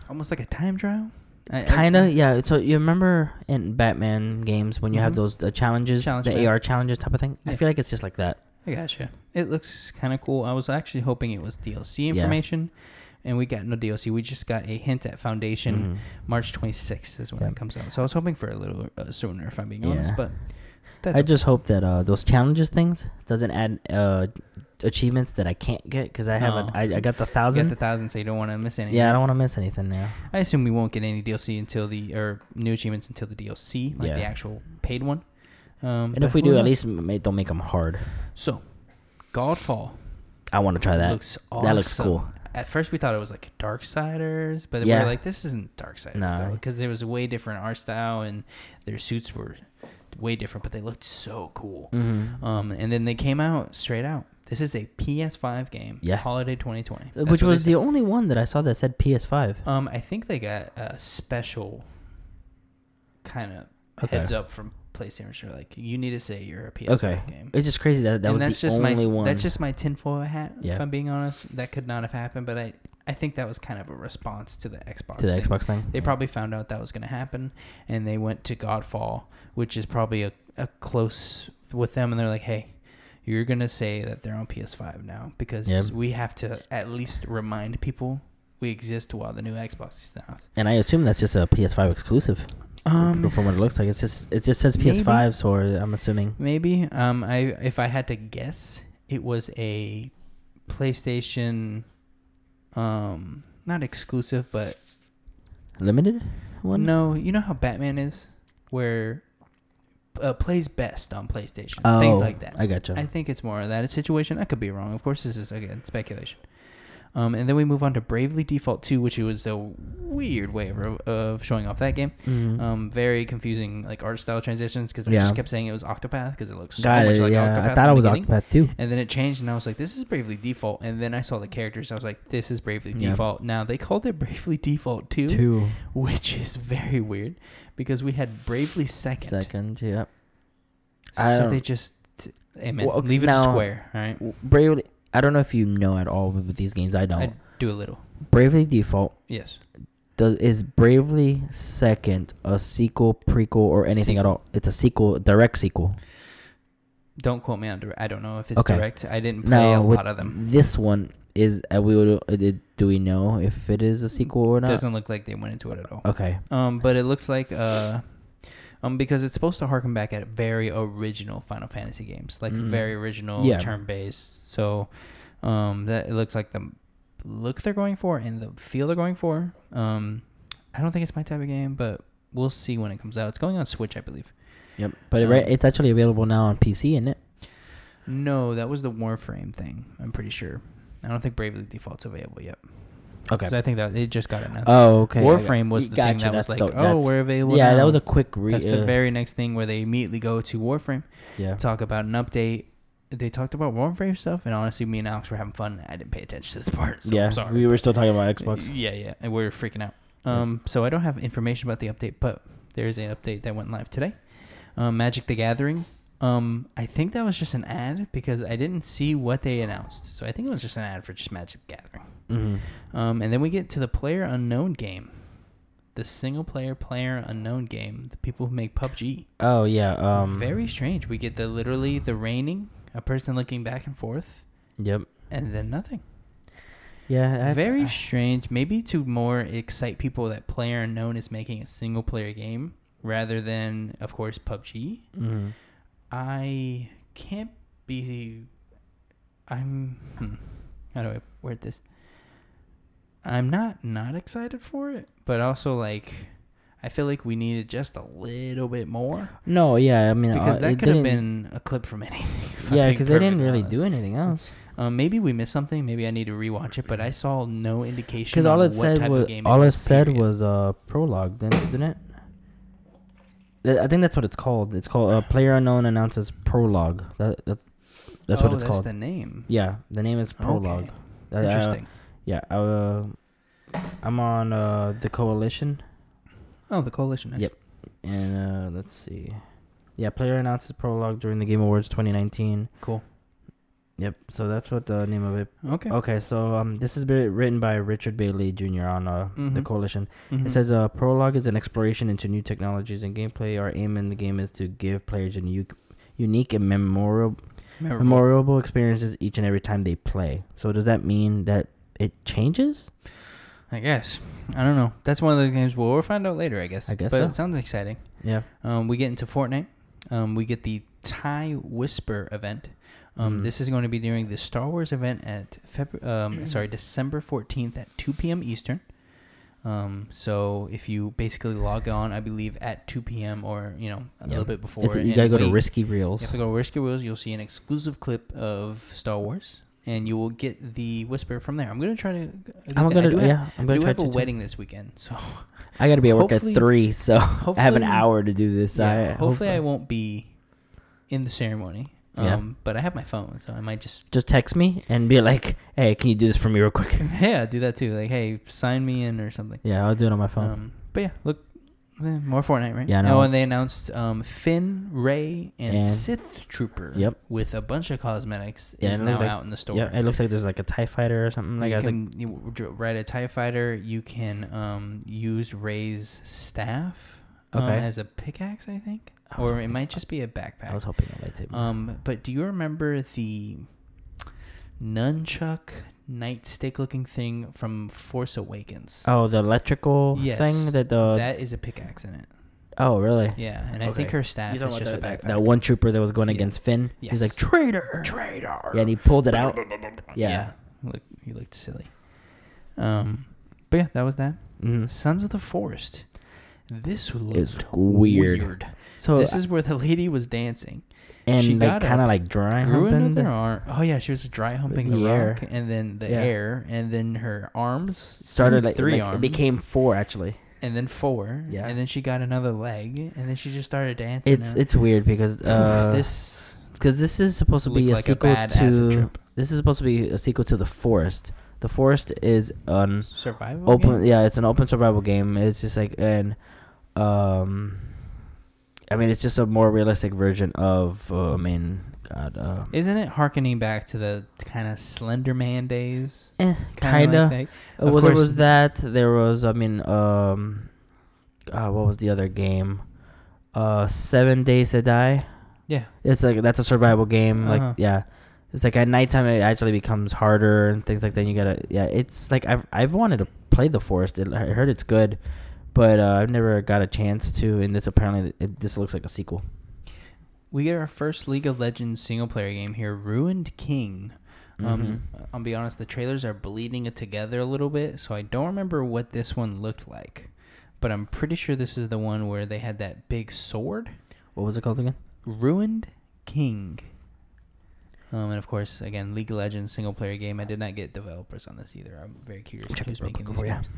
almost like a time trial. Kind of yeah. So you remember in Batman games when you have Mhm. those uh, challenges, Challenge the. AR challenges type of thing. I Yeah. feel like it's just like that. I gotcha. It looks kind of cool. I was actually hoping it was DLC Yeah. information, and we got no DLC. We just got a hint at Foundation. Mhm. March 26th is when Yeah. it comes out. So I was hoping for a little uh, sooner, if I'm being Yeah. honest. But that's I just hope that uh, those challenges things doesn't add uh, achievements that I can't get because I haven't. Oh. I, I got the you got thousand. the thousand, so you don't want to miss anything. yeah, I don't want to miss anything now. I assume we won't get any DLC until the or new achievements until the DLC, like the actual paid one. Um, And if we do, at least don't make them hard. so Godfall I want to try that. looks awesome. That looks cool. At first, we thought it was like Darksiders, but we Yeah. were like, "This isn't Darksiders," No. because there was a way different art style and their suits were way different, but they looked so cool. Mm-hmm. Um, and then they came out straight out. This is a PS5 game. Yeah. Holiday 2020. That's Which was the only one that I saw that said PS5. Um, I think they got a special kind of Okay. heads up from PlayStation. Like, you need to say you're a PS5 Okay. game. It's just crazy that that and was the only my, one. That's just my tinfoil hat. If I'm being honest, that could not have happened. But I, I think that was kind of a response to the Xbox. to the thing. Xbox thing. They Yeah. probably found out that was going to happen, and they went to Godfall, which is probably a, a close with them, and they're like, hey. You're gonna say that they're on PS5 now because Yeah. we have to at least remind people we exist while the new Xbox is out. And I assume that's just a PS5 exclusive. Um, from what it looks like, it's just it just says. PS5, so I'm assuming. Maybe. Um, I if I had to guess, it was a PlayStation, um, not exclusive, but Limited one? no. You know how Batman is, where uh, plays best on PlayStation, Oh, things like that. I gotcha. I think it's more of that situation. I could be wrong. Of course, this is again speculation. Um, and then we move on to Bravely Default 2, which was a weird way of, of showing off that game. Mhm. Um, very confusing, like art style transitions because they Yeah. just kept saying it was Octopath because it looks so Got much it. like yeah, Octopath. I thought it was beginning. Octopath too. And then it changed, and I was like, "This is Bravely Default." And then I saw the characters. I was like, "This is Bravely Yeah. Default." Now they called it Bravely Default 2, Two which is very weird because we had Bravely Second. second. Yeah. So they just, hey man, Well, okay, leave it now- square. All right. Bravely. I don't know if you know at all with these games. I don't. I do a little. Bravely Default Yes. does is Bravely Second a sequel, prequel, or anything at all? It's a sequel, direct sequel. Don't quote me on direct. I don't know if it's Okay. direct. I didn't play Now a lot of them. this one is uh, we would uh, do we know if it is a sequel or not? Doesn't look like they went into it at all. Okay. Um, but it looks like uh, um, because it's supposed to harken back at very original Final Fantasy games, like Mhm. very original Yeah. turn based. So, um, that it looks like the look they're going for and the feel they're going for. Um, I don't think it's my type of game, but we'll see when it comes out. It's going on Switch, I believe. Yep. But Um, it's actually available now on PC, isn't it? No, that was the Warframe thing. I'm pretty sure. I don't think Bravely Default's available yet. Okay. 'Cause I think that it just got announced. Oh, okay. Warframe was the thing Gotcha, that was like, the- oh, we're available. Yeah, that was a quick re- That's the uh, very next thing where they immediately go to Warframe, yeah. talk about an update. They talked about Warframe stuff, and honestly, me and Alex were having fun. I didn't pay attention to this part. So yeah, I'm sorry. we were still talking about Xbox. Yeah, yeah, and we were freaking out. Um, so I don't have information about the update, but there is an update that went live today. Um, Magic the Gathering. Um, I think that was just an ad because I didn't see what they announced. So I think it was just an ad for just Magic the Gathering. hmm Um, and then we get to the player unknown game, the single player player unknown game. The people who make PUBG. Oh yeah. Um. Very strange. We get the literally the raining, a person looking back and forth, Yep. and then nothing. Yeah. I- Very I- strange. Maybe to more excite people that Player Unknown is making a single player game rather than, of course, PUBG. Mhm. I can't be. I'm. Hmm, how do I word this? I'm not not excited for it, but also like. I feel like we needed just a little bit more No. Yeah. I mean, because uh, that it could have been a clip from <laughs> anything. Yeah, because they didn't really honest. do anything else. Um, maybe we missed something. Maybe I need to rewatch it. But I saw no indication. Because all it what said type was all it was, said period. was uh prologue, didn't, didn't it? I think that's what it's called. It's called uh, Player Unknown announces prologue. That that's that's oh, what it's that's called. the name. yeah, the name is prologue. Okay. Uh, uh, Interesting. yeah, uh, I'm on uh, the coalition, oh, the coalition. Yep. and uh, let's see. Yeah, player announces prologue during the Game Awards 2019. Cool. Yep. So that's what the name of it. Okay. Okay, so um, this is written by Richard Bailey Jr. on uh, the Mhm. coalition. Mhm. It says uh, prologue is an exploration into new technologies and gameplay. Our aim in the game is to give players a u- unique and memorable Memorable. memorable experiences each and every time they play. So does that mean that it changes? I guess. I don't know. That's one of those games. Well, we'll find out later. I guess. I guess But so. it sounds exciting. Yeah. Um, we get into Fortnite. Um, we get the Thai Whisper event. Um, Mhm. This is going to be during the Star Wars event at Feb- um, <clears throat> sorry December fourteenth at two p.m. Eastern. Um, so if you basically log on, I believe at two p.m. or you know a Yeah. little bit before, It's, you gotta go to wait. Risky You Reels. have to go to Risky Reels. You'll see an exclusive clip of Star Wars, and you will get the whisper from there. I'm gonna try to. I'm gonna do have- yeah. I'm gonna do try have to a too. wedding this weekend, so I gotta be at work at three, so <laughs> I have an hour to do this. yeah, I, hopefully I won't be in the ceremony. Yeah. Um, but I have my phone, so I might just just text me and be like, "Hey, can you do this for me real quick?" <laughs> yeah do that too. Like, hey, sign me in or something. Yeah, I'll do it on my phone. Um, but yeah, look, eh, more Fortnite, right? Yeah, I Oh, and they announced um, Finn, Rey, and, And- Sith Trooper. Yep. With a bunch of cosmetics, Yeah, is it now looked like- out in the store. yeah, it looks like there's like a Tie Fighter or something. Like you I was like, can you dr- ride a Tie Fighter. You can um, use Rey's staff um, Okay. as a pickaxe, I think, I was or it might just be a backpack. I was hoping a lightsaber. Um, but do you remember the nunchuck nightstick looking thing from Force Awakens? oh, the electrical Yes. thing that the. that is a pickaxe in it. oh, really? Yeah, and I think her staff You is talking just a backpack. that one trooper that was going Yeah. against Finn? He's like traitor. traitor. Yeah, and he pulled it out. Yeah. Look, he looked silly. Um, but yeah, that was that. hmm Sons of the Forest. This looked It's weird. So this is where the lady was dancing. and she like kind of like dry humping. the- arm. Oh yeah, she was dry humping the, The air. rock, and then the Yeah. air, and then her arms started like three like, arms. It became four actually. and then four. Yeah. and then she got another leg, and then she just started dancing. It's now. it's weird because <laughs> uh, this because this is supposed to be a like a sequel bad to this is supposed to be a sequel to the Forest. The Forest is an survival. open game? yeah, it's an open survival game. It's just like an um I mean, it's just a more realistic version of. Uh, I mean, God. Uh, Isn't it harkening back to the kind of Slender Man days? eh, Kinda kinda. like that? Uh, Of well, there was that. There was. I mean, um, uh, what was the other game? Uh, Seven Days to Die. Yeah. It's like that's a survival game. Uh-huh. Like yeah, it's like at nighttime it actually becomes harder and things like that. You gotta yeah. It's like I've I've wanted to play the forest. It, I heard it's good, but uh, I've never got a chance to. And this apparently it, this looks like a sequel. We get our first League of Legends single player game here, Ruined King. Um, Mhm. I'll be honest, the trailers are bleeding it together a little bit, so I don't remember what this one looked like. But I'm pretty sure this is the one where they had that big sword. What was it called again? Ruined King. Um, and of course, again, League of Legends single player game. I did not get developers on this either. I'm very curious Check who's making these games.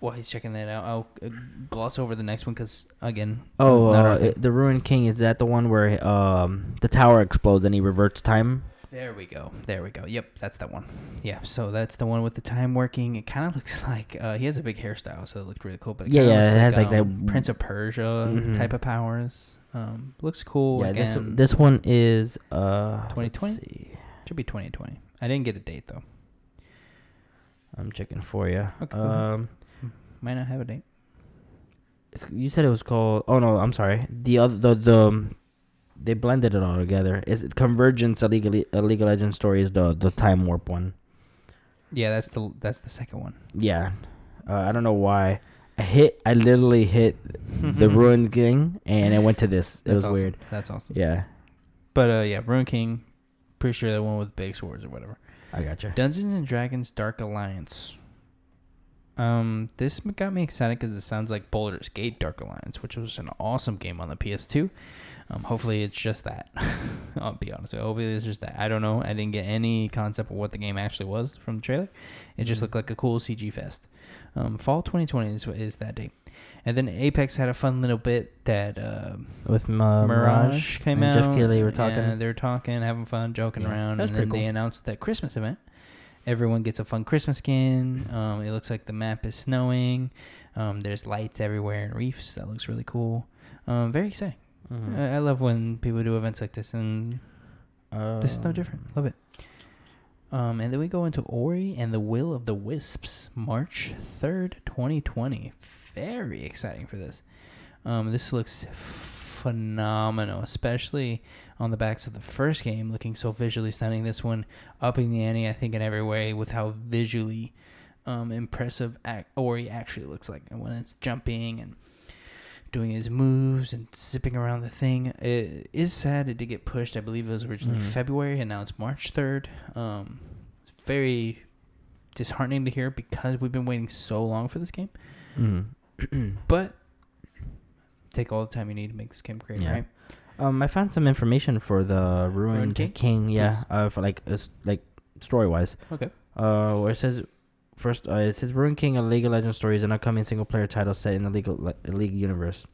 While he's checking that out, I'll uh, gloss over the next one because again, Oh, not uh, thing. it- the Ruined King is that the one where um the tower explodes and he reverts time? There we go. There we go. Yep, that's that one. Yeah, so that's the one with the time working. It kind of looks <laughs> like uh, he has a big hairstyle, so it looked really cool. But it Yeah, kinda yeah, looks it has, like, that um, Prince of Persia Mhm. type of powers. Um, looks cool. yeah, this again. this one is uh 2020? let's see. should be 2020. I didn't get a date though. I'm checking for you. Okay, go ahead. um, Might not have a date. it's, you said it was called. Oh no, I'm sorry. The other the the they blended it all together. Is it Convergence? A League of, Le- a League of Legends story is the the time warp one. Yeah, that's the that's the second one. Yeah, uh, I don't know why. I hit. I literally hit the <laughs> Ruined King, and it went to this. It That's was awesome. weird. That's awesome. Yeah, But uh, yeah, Ruin King. Pretty sure that one with big swords or whatever. I gotcha. Dungeons and Dragons Dark Alliance. Um, this got me excited because it sounds like Baldur's Gate Dark Alliance, which was an awesome game on the PS2. Um, hopefully it's just that. <laughs> I'll be honest. With you. Hopefully it's just that. I don't know. I didn't get any concept of what the game actually was from the trailer. It just Mhm. looked like a cool CG fest. Um, fall 2020 is, is that date. And then Apex had a fun little bit that uh, With uh, Mirage came and out. Geoff Keighley were talking. Yeah, they were talking, having fun, joking Yeah, around, and then pretty they announced that Christmas event. Everyone gets a fun Christmas skin. Um, it looks like the map is snowing. Um, there's lights everywhere and reefs. That looks really cool. Um, very exciting. Mhm. I, I love when people do events like this, and this is no Um, different. Love it. Um, and then we go into Ori and the Will of the Wisps, March 3rd, 2020. Very exciting for this. Um, this looks phenomenal, especially on the backs of the first game, looking so visually stunning. This one upping the ante, I think, in every way with how visually um, impressive Ori actually looks like. And when it's jumping and doing his moves and zipping around the thing. It is sad it did get pushed. I believe it was originally Mhm. February and now it's March 3rd. Um, it's very disheartening to hear because we've been waiting so long for this game. Mhm. But take all the time you need to make this game great, Yeah. right? Um, I found some information for the Ruined King? King. yeah, uh, for like it's like story wise. Okay. Uh, where it says first, uh, it says Ruined King: A League of Legends story is an upcoming single player title set in the League Le- League universe.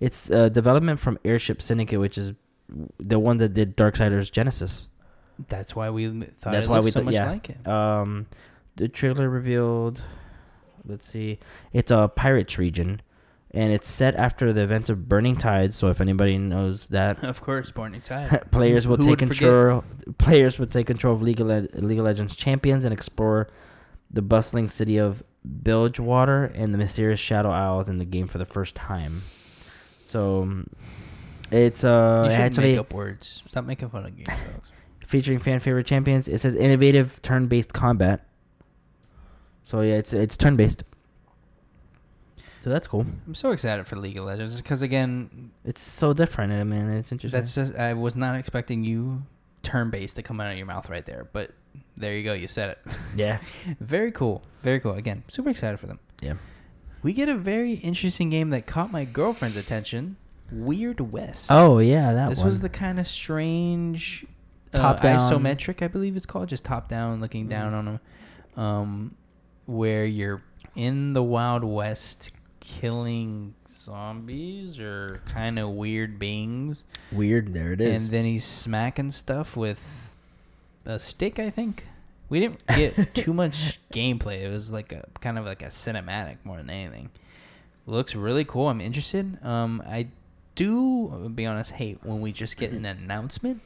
It's uh, development from Airship Syndicate, which is the one that did Darksiders Genesis. That's why we thought That's it why we so thought- much yeah. like it. Um, the trailer revealed. Let's see, it's a pirates region, and it's set after the events of Burning Tides. So if anybody knows that, Of course, Burning Tide. <laughs> players will Who take would forget? control. Players will take control of League of, Le- League of Legends champions and explore the bustling city of Bilgewater and the mysterious Shadow Isles in the game for the first time. So it's uh actually make up words. Stop making fun of game <laughs> dogs. featuring fan favorite champions. It says innovative turn based combat. So yeah, it's it's turn based. So that's cool. I'm so excited for League of Legends because again, It's so different. I mean, it's interesting. that's just I was not expecting you turn based to come out of your mouth right there, but there you go. You said it. <laughs> yeah. Very cool. Very cool. Again, super excited for them. Yeah. We get a very interesting game that caught my girlfriend's attention. Weird West. Oh yeah, that this one. was the kind of strange uh, Top-down. isometric, I believe it's called, just top down, looking down Mhm. on them, um, where you're in the Wild West killing zombies or kind of weird beings, weird. There it is. and then he's smacking stuff with a stick. I think we didn't get <laughs> too much gameplay. It was like a kind of like a cinematic more than anything. Looks really cool. I'm interested. Um, I do, I'll be honest, hate when we just get an announcement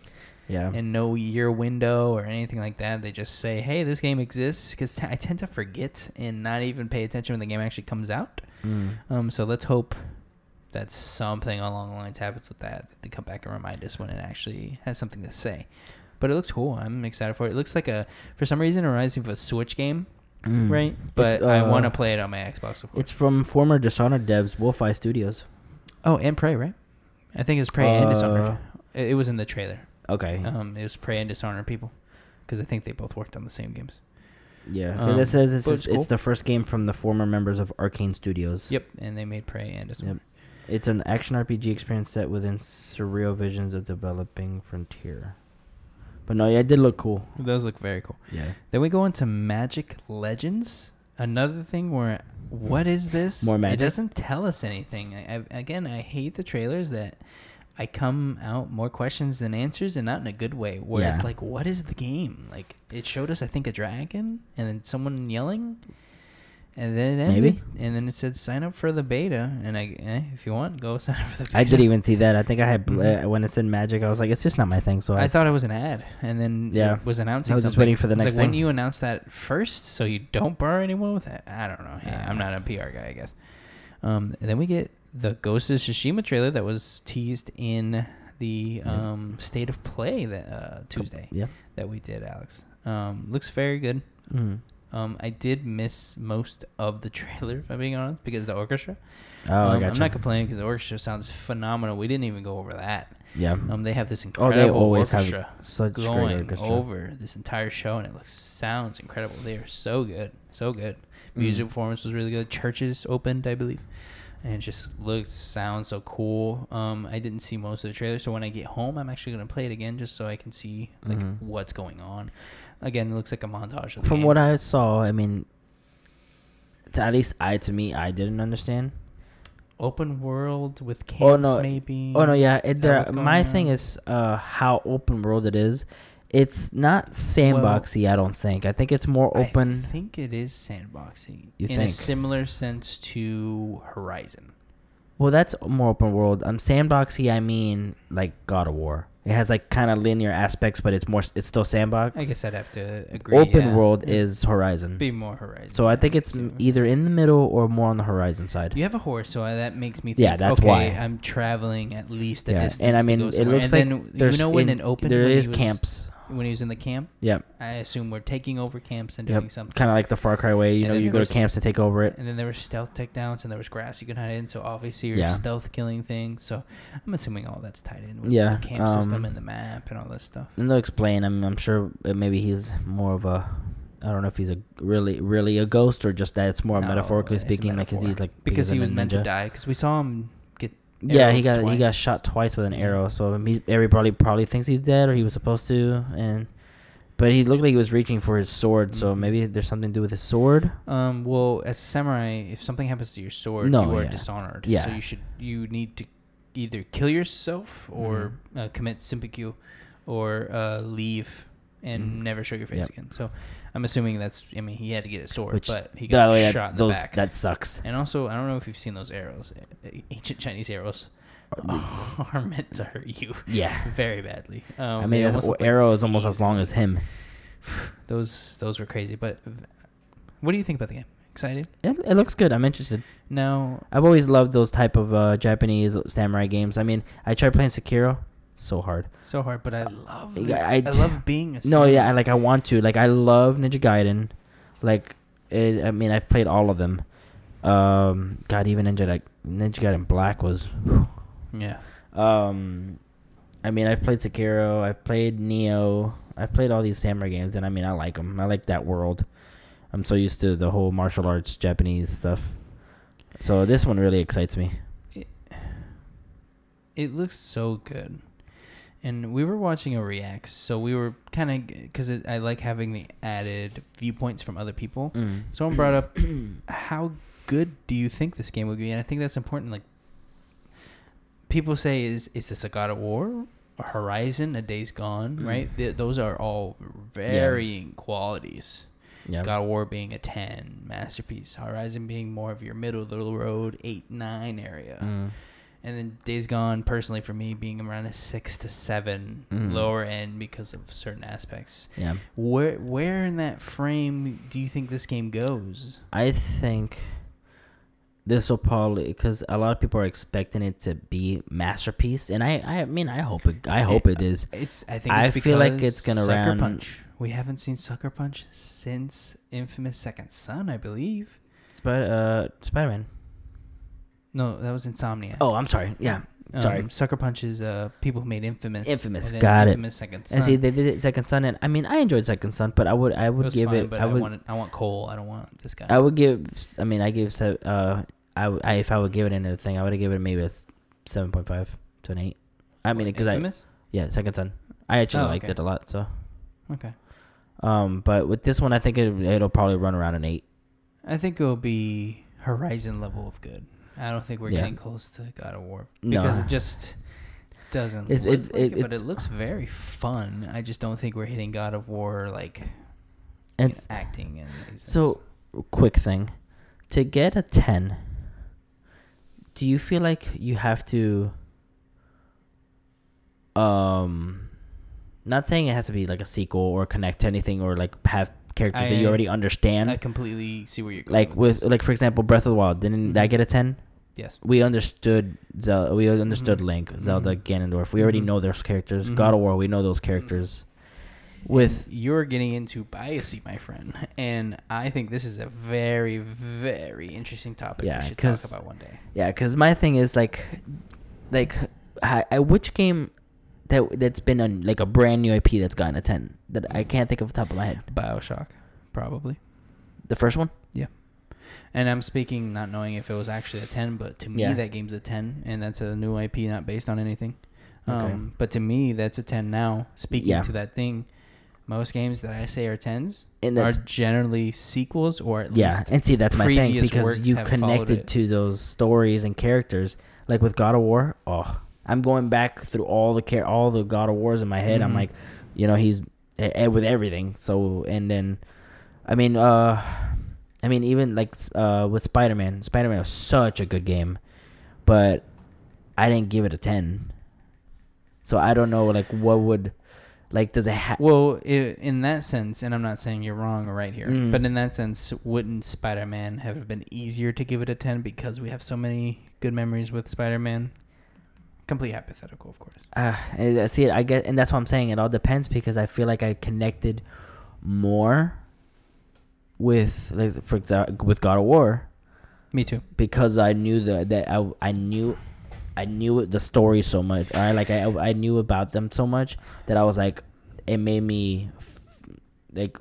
Yeah. and no year window or anything like that. They just say, "Hey, this game exists," because t- I tend to forget and not even pay attention when the game actually comes out. Mm. Um, so let's hope that something along the lines happens with that. That they come back and remind us when it actually has something to say. But it looks cool. I'm excited for it. It looks like a, for some reason, it reminds me of a Switch game, Mm. right? But It's, I uh, want to play it on my Xbox. Of course. It's from former Dishonored devs, Wolf Eye Studios. Oh, and Prey, right? I think it was Prey and Uh, Dishonored. It, it was in the trailer. Okay. Um, it was Prey and Dishonored people, because I think they both worked on the same games. yeah. um, it says it's, it's it's the first game from the former members of Arkane Studios. Yep, and they made Prey and Dishonored. It's an action RPG experience set within surreal visions of developing frontier. But no, yeah, it did look cool. It does look very cool. Yeah. Then we go into Magic Legends. Another thing where, what is this? More magic. It doesn't tell us anything. I, I, again, I hate the trailers that I come out more questions than answers, and not in a good way. Where it's like, what is the game? Like it showed us, I think, a dragon, and then someone yelling, and then it ended, Maybe. and then it said sign up for the beta, and I, eh, if you want, go <laughs> sign up for the beta. I didn't even see that. I think I had Mhm. uh, when it said magic, I was like, it's just not my thing. So I, I thought it was an ad, and then Yeah. it was announcing. I was just waiting for the next like, thing. you announce that first so you don't borrow anyone with it? I don't know. Uh. I'm not a PR guy, I guess. Um, and then we get the Ghost of Tsushima trailer that was teased in the um, State of Play that uh, Tuesday yeah. that we did, Alex. Um, looks very good. Mm. Um, I did miss most of the <laughs> trailer, if I'm being honest, because the orchestra. Oh, I um, got I'm not complaining because the orchestra sounds phenomenal. We didn't even go over that. Yeah. Um, they have this oh, incredible they always orchestra have such great going orchestra. over this entire show, and it looks sounds incredible. They are so good, so good. Mm. Music performance was really good. Churches opened, I believe, and it just looks sounds so cool. Um, I didn't see most of the trailer, so when I get home, I'm actually gonna play it again just so I can see like Mhm. what's going on. Again, it looks like a montage of the From game. what I saw, I mean, to at least I to me, I didn't understand. open world with camps, Oh, no. maybe. Oh no, yeah. It, there, my on? thing is uh, how open world it is. It's not sandboxy. I don't think. I think it's more open. I think it is sandboxing You in a similar sense to Horizon. well, that's more open world. Um, sandboxy. I mean, like God of War. It has like kind of linear aspects, but it's more. It's still sandbox. I guess I'd have to agree. open yeah. world It'd is Horizon. be more Horizon. So I think it's m- either in the middle or more on the Horizon side. You have a horse, so that makes me think. Yeah, that's okay, why. I'm traveling at least a Yeah, distance. and I mean, it looks and like there's you know when in- it opened. there was- camps. When he was in the camp. Yep. I assume we're taking over camps and Yep. doing something. Kind of like the Far Cry way. You And know, you go to camps to take over it. And then there were stealth takedowns, and there was grass you could hide in. So obviously, you're Yeah. stealth killing things. So I'm assuming all that's tied in with Yeah, the camp system um, and the map and all that stuff. And they'll explain. I mean, I'm sure uh, maybe he's more of a. I don't know if he's a really, really a ghost or just that it's more No, metaphorically speaking, like 'cause he's like because he was meant to die. Because we saw him Yeah, he got he got shot twice with an arrow. So he, everybody probably thinks he's dead or he was supposed to, and but he looked like he was reaching for his sword. So Mhm. maybe there's something to do with his sword. Um. Well, as a samurai, if something happens to your sword, No, you are yeah. dishonored. Yeah. So you should you need to either kill yourself or Mhm. uh, commit seppuku, or uh, leave and Mhm. never show your face Yep. again. So I'm assuming that's. I mean, he had to get his sword, Which, but he got way, shot in those back. that sucks. and also, I don't know if you've seen those arrows. Ancient Chinese arrows <laughs> are meant to hurt you Yeah, very badly. Um, I mean, almost the like arrow is almost as long as him. <sighs> Those those were crazy. But what do you think about the game? Excited? It, it looks good. I'm interested. No. I've always loved those type of uh, Japanese samurai games. I mean, I tried playing Sekiro, so hard. So hard, but I love. I I I, love being a. No, yeah, like I want to. Like I love Ninja Gaiden. Like, it, I mean, I've played all of them. Um, God, even Ninja like Ninja Gaiden Black was. Yeah. Um, I mean, I've played Sekiro. I've played Nioh. I've played all these samurai games, and I mean, I like them. I like that world. I'm so used to the whole martial arts Japanese stuff. So this one really excites me. It looks so good. And we were watching a react, so we were kind of because I like having the added viewpoints from other people. Mm. Someone brought up how good do you think this game would be, and I think that's important. Like people say, is is this a God of War, a Horizon, a Days Gone? Mm. Right? Th- those are all varying qualities. Yeah. God of War being a ten masterpiece, Horizon being more of your middle of the road eight nine area. Mm. And then Days Gone, personally for me, being around a six to 7 Mhm. lower end because of certain aspects. Yeah. Where where in that frame do you think this game goes? I think this will probably because a lot of people are expecting it to be masterpiece, and I, I mean, I hope it, I hope it is. It's I think I feel like it's gonna Sucker run- Punch. We haven't seen Sucker Punch since Infamous Second Son, I believe. Spider, uh, Spider Man. No, that was Insomniac. Oh, I'm sorry. Yeah, Um, sorry. Sucker Punch is uh, people who made Infamous. Infamous, and then got it. Infamous Second Son. and see, they did it Second Son, and I mean, I enjoyed Second Son, but I would, I it would was give fine, it, but I I, would, want I want Cole. I don't want this guy. I would give. I mean, I give se- uh, I, w- I if I would give it another thing, I would have given it maybe a seven point five to an eight. I mean, because I Infamous. yeah, Second Son. I actually Oh, liked okay. it a lot. So, Okay. um, but with this one, I think it, it'll probably run around an eight. I think it'll be Horizon level of good. I don't think we're Yeah. getting close to God of War No. because it just doesn't It's- look it- like it- it, but it looks very fun. I just don't think we're hitting God of War like And you know, acting and so, quick thing, to get a ten, do you feel like you have to? Um, not saying it has to be like a sequel or connect to anything or like have characters that you already understand. I completely see where you're going. like with this. like for example, Breath of the Wild. Didn't that Mhm. get a ten? Yes, We understood Zelda. We understood Mhm. Link, Zelda, Mhm. Ganondorf. We already Mhm. know those characters. God of War. We know those characters. With you're getting into biasy, my friend, and I think this is a very, very interesting topic. Yeah, we should 'cause- talk about one day. Yeah, because my thing is like, like, I, I which game that that's been a like a brand new IP that's gotten a ten that I can't think of the top of my head. Bioshock, probably. The first one. And I'm speaking not knowing if it was actually a 10, but to me Yeah. that game's a 10 and that's a new IP not based on anything. Um, but to me that's a 10 now. Speaking Yeah. to that thing, most games that I say are 10s And are generally sequels or at yeah, least and see that's my thing because you connected to those stories and characters. Like with God of War, oh, I'm going back through all the care all the God of Wars in my head. I'm Mhm. like, you know, he's eh, eh, with everything. So and then, I mean, uh, I mean even like uh with Spider Man, Spider Man was such a good game, but I didn't give it a ten. So I don't know like what would, like does it have? Well, i in that sense, and I'm not saying you're wrong or right here, Mm. but in that sense, wouldn't Spider-Man have been easier to give it a 10 because we have so many good memories with Spider-Man? Complete hypothetical, of course. Uh, I see it. I get, and that's what I'm saying. It all depends because I feel like I connected more with, like, for with God of War Me too. because I knew the that I I knew, I knew the story so much. Or like I I knew about them so much that I was like, it made me, f- like,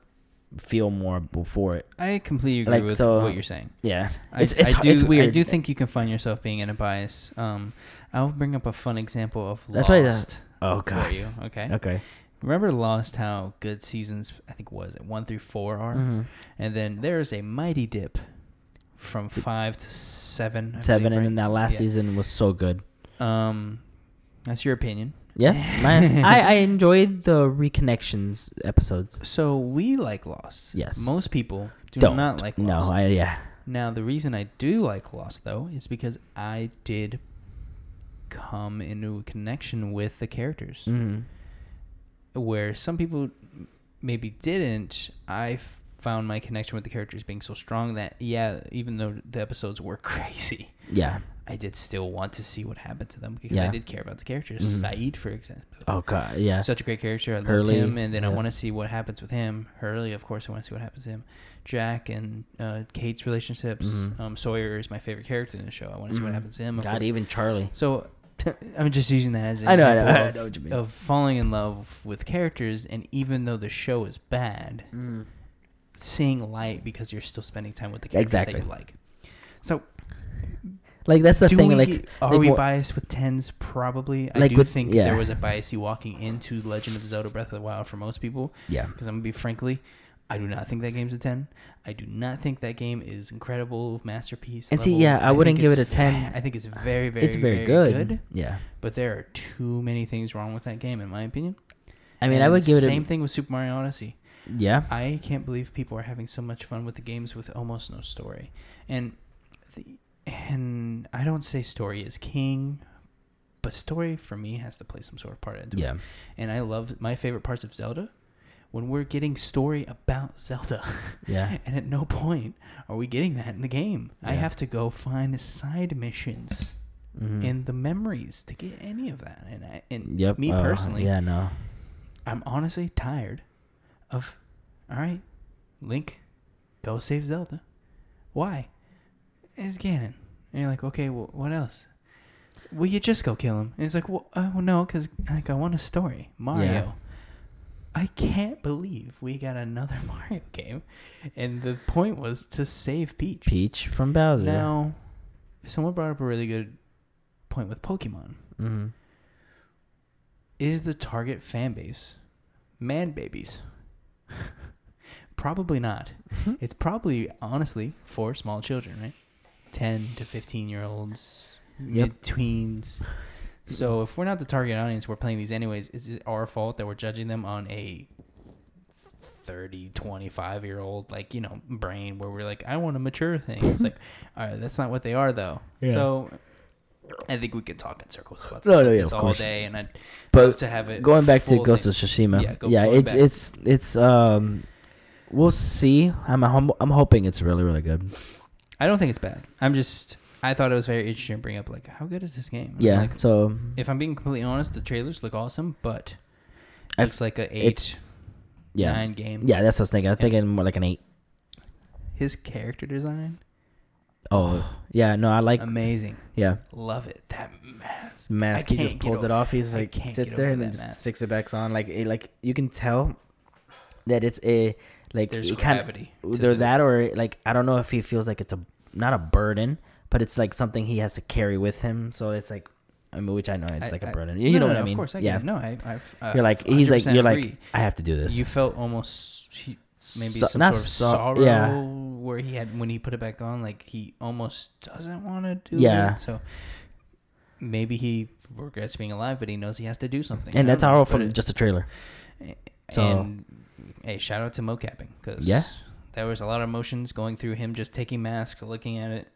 feel more before it. I completely agree Like, with so- what you're saying. Yeah, I- it's it's I do, it's weird. I do think you can find yourself being in a bias. Um, I'll bring up a fun example of That's Lost Oh for god. you. Okay. Okay. Remember Lost? How good seasons I think was it one through four are, Mhm. and then there is a mighty dip from five to seven. I Seven, believe, and then that last Yeah. season was so good. Um, that's your opinion. Yeah, my, <laughs> I I enjoyed the reconnections episodes. So we like Lost. Yes. Most people do Don't. not like No, I yeah. Now, the reason I do like Lost, though, is because I did come into a connection with the characters. hmm Where some people maybe didn't, I found my connection with the characters being so strong that, yeah, even though the episodes were <laughs> crazy, Yeah. I did still want to see what happened to them because I did care about the characters. Mhm. Sayid, for example. Oh god. Yeah. Such a great character. I loved him, and then I want to see what happens with him. Hurley, of course, I want to see what happens to him. Jack and uh, Kate's relationships. Mhm. Um, Sawyer is my favorite character in the show. I want to see what Mhm. happens to him. God, even Charlie. So <laughs> I'm just using that as an I know, I know, example I of, know what you mean. of falling in love with characters, and even though the show is bad, Mm. seeing light because you're still spending time with the characters Exactly. that you like. So Like that's the do thing. we, Like, are like we what- biased with tens? Probably. I Like do with- think yeah. there was a biasy walking into Legend of Zelda: Breath of the Wild for most people. yeah. Because I'm gonna be frankly, I do not think that game's a ten. I do not think that game is incredible masterpiece. And see, yeah, I wouldn't give it a 10. ve- I think it's very, very, it's very, good. Yeah. But there are too many things wrong with that game, in my opinion. I mean, I would give it a same a thing with Super Mario Odyssey. yeah. I can't believe people are having so much fun with the games with almost no story. And the, and I don't say story is king, but story for me has to play some sort of part into it. Yeah. And I love my favorite parts of Zelda when we're getting story about Zelda. <laughs> Yeah. and at no point are we getting that in the game. I have to go find side missions Mhm. in the memories to get any of that. And I, and Yep. me uh, personally, Yeah. No. I'm honestly tired of. All right, Link, go save Zelda. Why? It's Ganon. And you're like, okay, well, what else? Will you just go kill him? And it's like, well, uh, well no, because like I want a story. Mario. I can't believe we got another <laughs> Mario game, and the point was to save Peach. Peach from Bowser. Now, someone brought up a really good point with Pokemon. hmm Is the target fan base man babies? <laughs> probably not. <laughs> It's probably honestly for small children, right? 10 to 15 year olds, Yep. mid tweens. So if we're not the target audience, we're playing these anyways. Is it our fault that we're judging them on a 30, 25 year old, like, you know, brain where we're like, I want a mature thing? It's like, <laughs> all right, that's not what they are, though. Yeah. So I think we could talk in circles about No, no, yeah, this of all course. day, and I'd But to have it. going back to Ghost thing. of Tsushima. Yeah, Yeah, go- going it's back. it's it's um we'll see. I'm I'm hoping it's really really good. I don't think it's bad. I'm just I thought it was very interesting to bring up like how good is this game? Yeah. Like, so if I'm being completely honest, the trailers look awesome, but I've- it's like a eight, yeah. nine game. Yeah, that's what I was thinking. I'm thinking more like an 8. His character design, Oh. yeah, no, I like amazing. yeah. Love it. That mask. Mask he just pulls it off. He's like sits there and then just mask. sticks it back on like it, like you can tell that it's a like There's it kind of gravity. either that or like I don't know if he feels like it's a not a burden, but it's like something he has to carry with him. So it's like I mean, which I know it's I- like a I- burden. no, You know no, what I mean? Of course, I yeah. it. No, I, I've, uh, You're like he's like you're like. I have to do this. You felt almost he, maybe So- some not sort of so- sorrow yeah. where he had when he put it back on, like he almost doesn't want to do Yeah. it. So maybe he regrets being alive, but he knows he has to do something. and that's all from it- just a trailer. so- and hey, shout out to mocapping because Yeah. there was a lot of emotions going through him just taking mask, looking at it,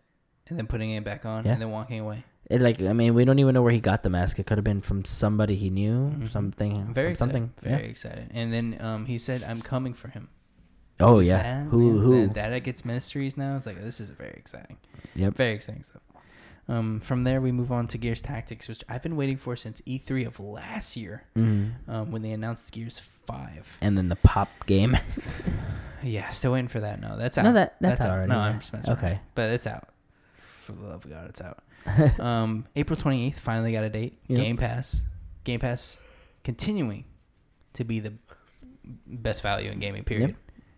and then putting it back on, Yeah. and then walking away. It like I mean we don't even know where he got the mask. It could have been from somebody he knew, Mhm. something, I'm very from something. excited. Very excited. And then um, he said, "I'm coming for him." Oh yeah. that, who who? That, that gets mysteries now. It's like this is very exciting. Yep. Very exciting stuff. Um, from there we move on to Gears Tactics, which I've been waiting for since E3 of last year, Mhm. um, when they announced Gears Five. And then the pop game. <laughs> Yeah, still waiting for that. No, that's out. no, that that's, out. already. No, yeah. I'm just messing around. okay. but it's out. For the love of God, it's out. <laughs> um, April 28th finally got a date. Yep. Game Pass. Game Pass continuing to be the best value in gaming. Period.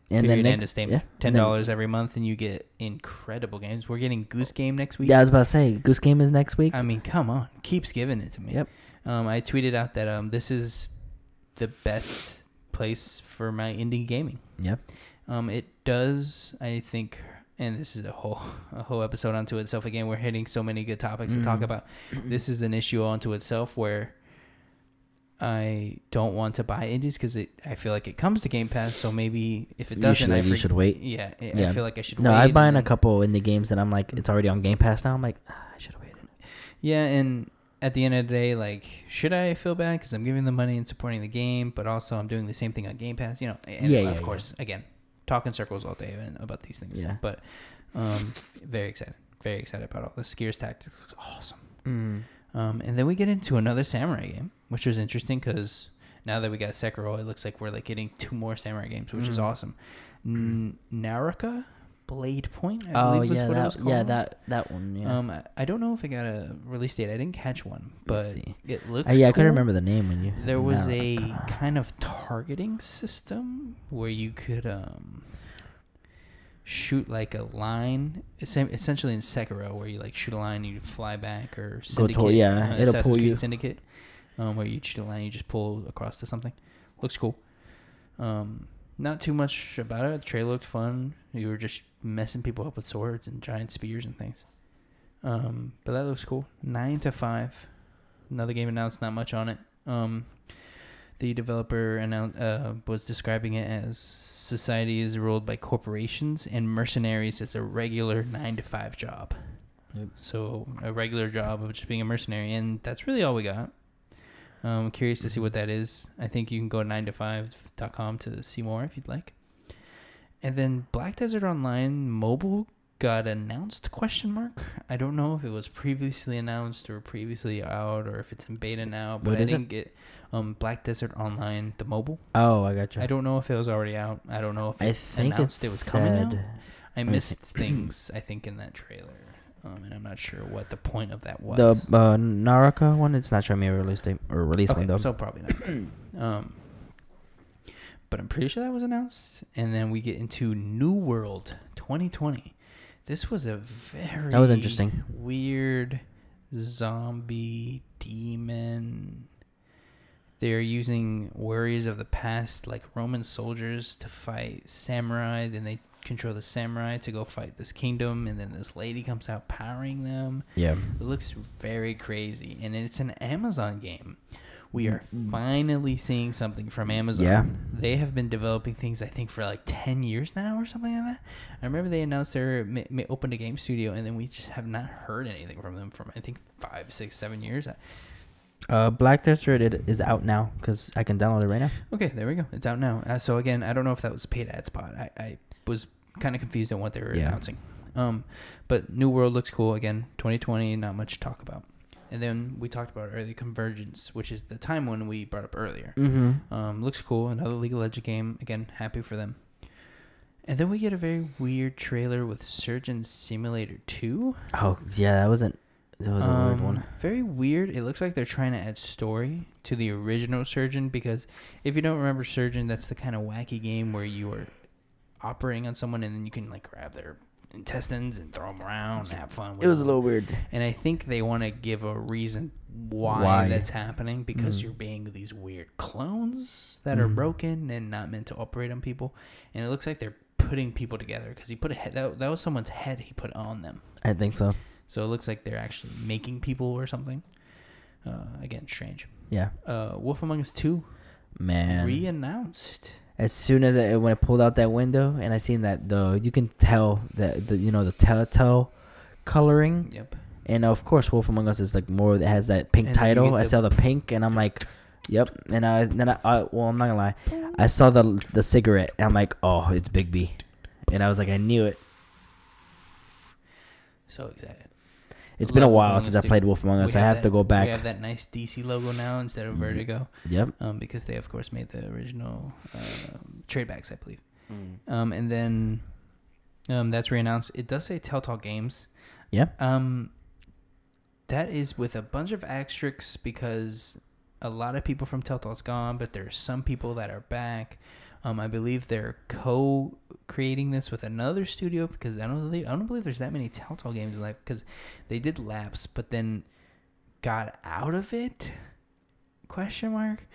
And Period. then end of statement. yeah, Ten dollars every month, and you get incredible games. We're getting Goose Game next week. Yeah, I was about to say Goose Game is next week. I mean, come on, keeps giving it to me. Yep. Um, I tweeted out that um, this is the best place for my indie gaming. Yep. Um, it does, I think, and this is a whole <laughs> a whole episode unto itself. Again, we're hitting so many good topics to talk Mhm. about. <clears throat> This is an issue unto itself where I don't want to buy indies because it. I feel like it comes to Game Pass, so maybe if it doesn't, should- I you should wait. Yeah, I- I Yeah. feel like I should. No, wait I'm and buying a then- couple indie games that I'm like it's already on Game Pass now. I'm like ah, I should have waited. Yeah, and at the end of the day, like, should I feel bad because I'm giving the money and supporting the game, but also I'm doing the same thing on Game Pass? You know, and Yeah, of yeah, course, again, talking circles all day about these things. Yeah. But um, very excited, very excited about all this. Gears Tactics looks awesome. Mm. Um, and then we get into another samurai game, which was interesting because now that we got Sekiro, it looks like we're like getting two more samurai games, which is Mhm. awesome. N- Naraka Blade Point, I Oh believe was yeah, what it was that, called. yeah, that that one. Yeah. Um, I- I don't know if I got a release date. I didn't catch one, but Let's see. it looks. Uh, yeah, I cool. couldn't remember the name when you. There was a Naraka. kind of targeting system where you could um shoot like a line, essen- essentially in Sekiro, where you like shoot a line, and you fly back, or Go to- Syndicate. yeah, uh, it'll Assassin's pull Creed you. Syndicate, um, where you shoot a line, you just pull across to something. Looks cool. Um, not too much about it. The trailer looked fun. You were just messing people up with swords and giant spears and things. Um, but that looks cool. Nine to five. Another game announced. Not much on it. Um, the developer announced uh, was describing it as society is ruled by corporations and mercenaries as a regular nine to five job. Yep. So a regular job of just being a mercenary, and that's really all we got. Um, curious to see Mm-hmm. what that is. I think you can go to 9to5.com to see more if you'd like. And then Black Desert Online mobile got announced question mark. I don't know if it was previously announced or previously out or if it's in beta now, but What I didn't get um Black Desert Online the mobile. Oh, I got you. I don't know if it was already out. I don't know if I it think announced it it was coming out. I missed things I think in that trailer. Um, and I'm not sure what the point of that was. The uh, Naraka one, it's not showing me a release date or release okay, window. so probably not. <coughs> um, but I'm pretty sure that was announced. And then we get into New World 2020. This was a very That was interesting. weird zombie demon. They're using worries of the past, like Roman soldiers, to fight samurai. Then they control the samurai to go fight this kingdom, and then this lady comes out powering them. yeah. It looks very crazy, and it's an Amazon game. We are Mm. finally seeing something from Amazon. Yeah. They have been developing things, I think, for like 10 years now or something like that. I remember they announced they ma- ma- opened a game studio, and then we just have not heard anything from them from, I think, five, six, seven years. Uh, Black Desert it is out now because I can download it right now. Okay, there we go. It's out now. Uh, so, again, I don't know if that was a paid ad spot. I, I was kind of confused on what they were Yeah. announcing. Um, but New World looks cool. Again, 2020, not much to talk about. And then we talked about early Convergence, which is the time one we brought up earlier. Mm-hmm. Um, looks cool. Another League of Legends game. Again, happy for them. And then we get a very weird trailer with Surgeon Simulator 2. Oh yeah, that wasn't. That was a weird Um, one. Very weird. It looks like they're trying to add story to the original Surgeon because if you don't remember Surgeon, that's the kind of wacky game where you are operating on someone and then you can like grab their intestines and throw them around and have fun. With It was a little weird. And I think they want to give a reason why, Why? that's happening because Mhm. you're being these weird clones that are Mhm. broken and not meant to operate on people. And it looks like they're putting people together because he put a head that, that was someone's head he put on them. I think so. So it looks like they're actually making people or something. Uh, again, strange. Yeah, Uh, Wolf Among Us 2 man. re-announced. As soon as it when I pulled out that window and I seen that the you can tell that the you know the telltale coloring Yep. and of course Wolf Among Us is like more that has that pink And title. I saw the pink and I'm like, yep. And I then I, I well I'm not gonna lie, I saw the the cigarette and I'm like, oh it's Bigby, and I was like I knew it. So excited. It's been a while since Us I played Wolf Among Us. I have that- to go back. We back. have that nice DC logo now instead of Mhm. Vertigo. Yep. um, because they of course made the original um tradebacks, I believe. Um, and then um, that's re-announced. It does say Telltale Games. Yeah. Um, that is with a bunch of asterisks because a lot of people from Telltale's gone, but there are some people that are back. Um, I believe they're co-creating this with another studio because I don't believe I don't believe there's that many Telltale games left because they did Lapse, but then got out of it. Question mark.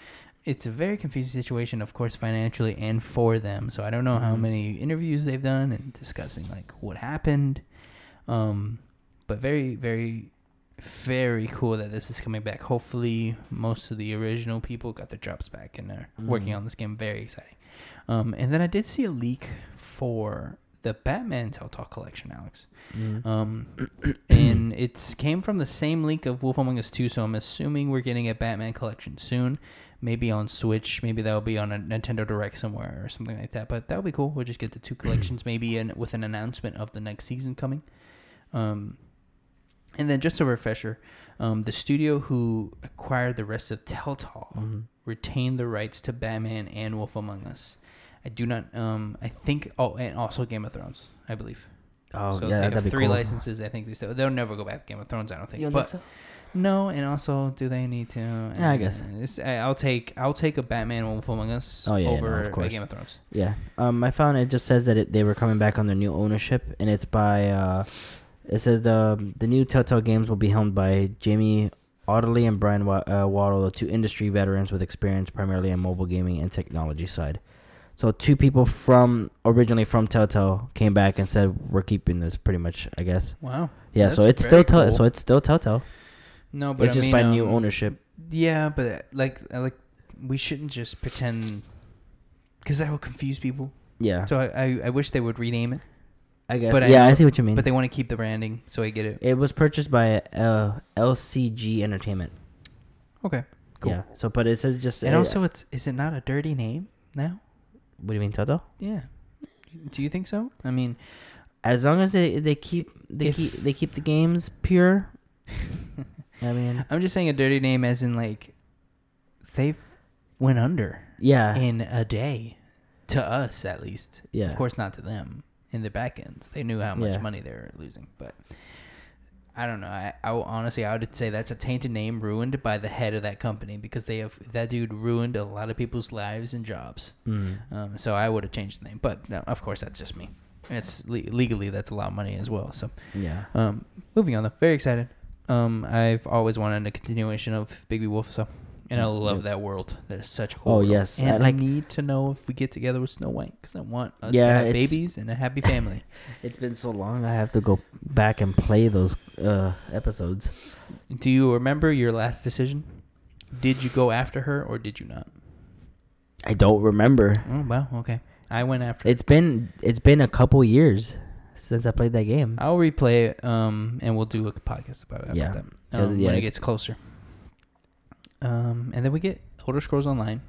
It's a very confusing situation, of course, financially and for them. So I don't know how Mhm. many interviews they've done and discussing like what happened. Um, but very, very, very cool that this is coming back. Hopefully, most of the original people got their jobs back and they're working Mhm. on this game. Very exciting. Um, and then I did see a leak for the Batman Telltale collection, Alex. Mm. Um, <clears throat> and it came from the same leak of Wolf Among Us 2, so I'm assuming we're getting a Batman collection soon. Maybe on Switch, maybe that'll be on a Nintendo Direct somewhere or something like that. But that'll be cool. We'll just get the two <clears throat> collections, maybe in, with an announcement of the next season coming. Um, and then just a refresher, um, the studio who acquired the rest of Telltale Mhm. retained the rights to Batman and Wolf Among Us. I do not. Um, I think. Oh, and also Game of Thrones. I believe. Oh so yeah, they have that'd be three cool. licenses. I think they still they'll never go back to Game of Thrones. I don't think. You don't but think so? no, and also, do they need to? Yeah, I guess. Uh, it's- I- I'll take I'll take a Batman Wolf Among Us Oh, yeah, no, over of course. Game of Thrones. Yeah. Um, I found it just says that it, they were coming back under new ownership, and it's by. Uh, it says the the new Telltale games will be helmed by Jamie Ottilie and Brian Wa- uh, Waddle, two industry veterans with experience primarily in mobile gaming and technology side. So two people from originally from Telltale came back and said we're keeping this pretty much. I guess. Wow. Yeah. So it's still Tell- cool. so it's still Telltale. No, but it's I just mean, by new um, ownership. Yeah, but uh, like like we shouldn't just pretend because that will confuse people. Yeah. So I, I I wish they would rename it. I guess. But yeah, I, know- see what you mean. but they want to keep the branding, so I get it. it was purchased by uh, LCG Entertainment. Okay. Cool. Yeah. So, but it says just. And uh, also, it's is it not a dirty name now? What do you mean, Toto? Yeah. Do you think so? I mean, As long as they they keep they If- keep they keep the games pure. <laughs> I mean, I'm just saying a dirty name, as in like they went under yeah, in a day, to us at least. yeah. Of course, not to them in the back end. They knew how much Yeah. money they were losing, but I don't know. I, I honestly, I would say that's a tainted name ruined by the head of that company because they have that dude ruined a lot of people's lives and jobs. Mm. Um, so I would have changed the name, but no, of course that's just me. It's le- legally that's a lot of money as well. So Yeah. um, moving on though, very excited. Um, I've always wanted a continuation of Bigby Wolf, so and I love that world. That is such a cool. Oh, world. yes. and I I, need to know if we get together with Snow White because I want us to have babies and a happy family. <laughs> It's been so long. I have to go back and play those uh, episodes. Do you remember your last decision? Did you go after her or did you not? I don't remember. Oh wow, okay. I went after. It's been it's been a couple years since I played that game. I'll replay it, um, and we'll do a podcast about it. Yeah. about that, um, yeah, when it gets closer. Um, and then we get Elder Scrolls Online,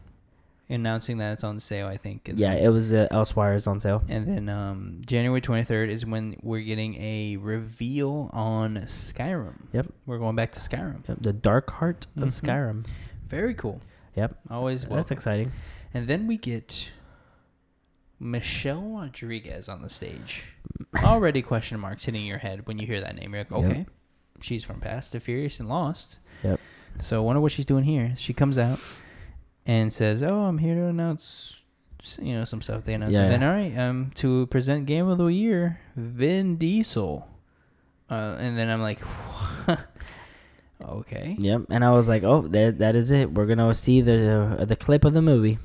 announcing that it's on sale. I think. Yeah, it was uh, is on sale. And then um, January 23rd is when we're getting a reveal on Skyrim. Yep. We're going back to Skyrim. Yep, the Dark Heart of Mhm. Skyrim. Very cool. Yep, Always that's welcome. exciting. And then we get Michelle Rodriguez on the stage. <laughs> Already question marks hitting your head when you hear that name. You're like, Yep. okay, she's from Fast the Furious and Lost. Yep. So I wonder what she's doing here. She comes out and says, "Oh, I'm here to announce, you know, some stuff." They announce, Yeah. and then all right, um, to present Game of the Year, Vin Diesel. Uh, and then I'm like, <laughs> okay. Yep, and I was like, oh, that that is it. We're gonna see the uh, the clip of the movie.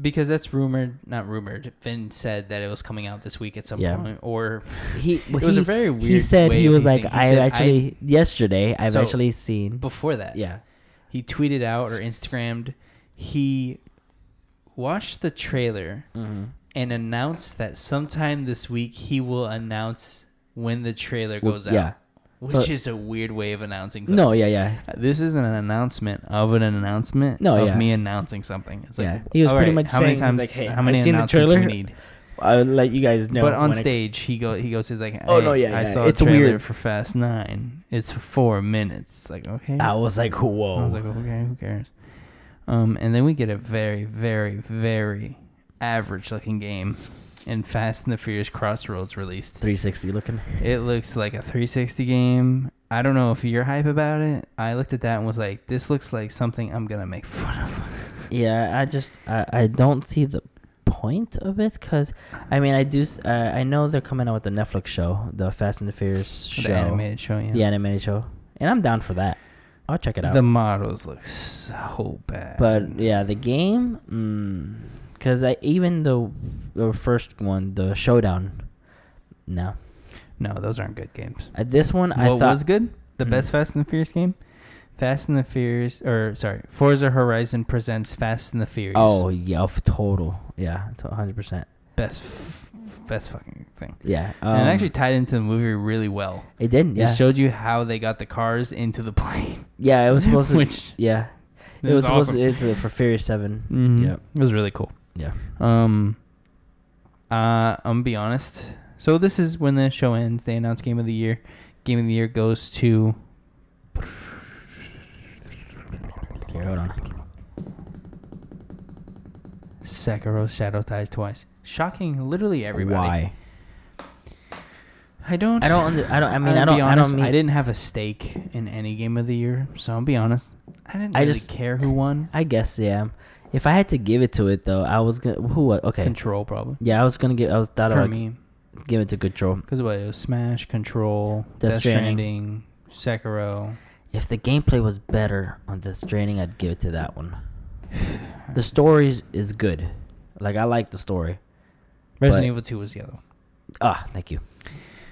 Because that's rumored, not rumored. Vin said that it was coming out this week at some Yeah. point, or <laughs> He <laughs> it was he, a very weird. he said he was like, I said, actually yesterday I've So, actually seen. before that, Yeah, he tweeted out or Instagrammed he watched the trailer mm-hmm. and announced that sometime this week he will announce when the trailer goes out. yeah. Which So- is a weird way of announcing something. No, yeah, yeah, This isn't an announcement of an announcement No, of yeah. me announcing something. It's like, Yeah. He was pretty right, much how many saying, times, like, hey, how many I've seen the announcements we trailer. need? I'll let you guys know. but on stage, he go he goes he's like, Oh, no, "Hey, yeah, I yeah. saw It's a trailer weird. for Fast Nine. It's four minutes. Like okay, I was like, whoa. I was like, okay, who cares? Um, and then we get a very, very, very average looking game in Fast and the Furious Crossroads released. 360 looking. It looks like a 360 game. I don't know if you're hype about it. I looked at that and was like, this looks like something I'm gonna make fun of. <laughs> Yeah, I just I, I don't see the point of it because I mean I do uh, I know they're coming out with the Netflix show, the Fast and the Furious show, The animated show, yeah. the animated show, and I'm down for that. I'll check it out. The models look so bad. but yeah, the game, because I even the the first one, the showdown, no. no, those aren't good games. Uh, this one I what thought was good? The Mhm. best Fast and the Furious game? Fast and the Furious, or sorry, Forza Horizon presents Fast and the Furious. Oh yeah, of total, yeah, hundred percent. best, f- best fucking thing. Yeah, um, and it actually tied into the movie really well. it did. Yeah, It showed you how they got the cars into the <laughs> plane, yeah, it was supposed to. <laughs> which yeah, it was was supposed. To, it's uh, for Furious Seven. Mhm. Yep. it was really cool. Yeah. Um, uh, I'm gonna be honest. So this is when the show ends. They announce Game of the Year. Game of the Year goes to Here, hold on. Sekiro Shadows Die twice. Shocking, literally everybody. Why? I don't. I don't. Under, I don't. I mean, I'll I don't. Be I don't mean. I didn't have a stake in any game of the year, so I'll be honest. I didn't I really just- care who won. I guess yeah. If I had to give it to it though, I was gonna. Who? wa- Okay. Control, probably Yeah, I was gonna give. I was thought for me, give it to Control. because what it was Smash, Control, Death Death, Stranding. Sekiro. If the gameplay was better on Death Stranding, I'd give it to that one. <sighs> The story is- good. Like I like the story. Resident Evil Two was the other one. Ah, thank you.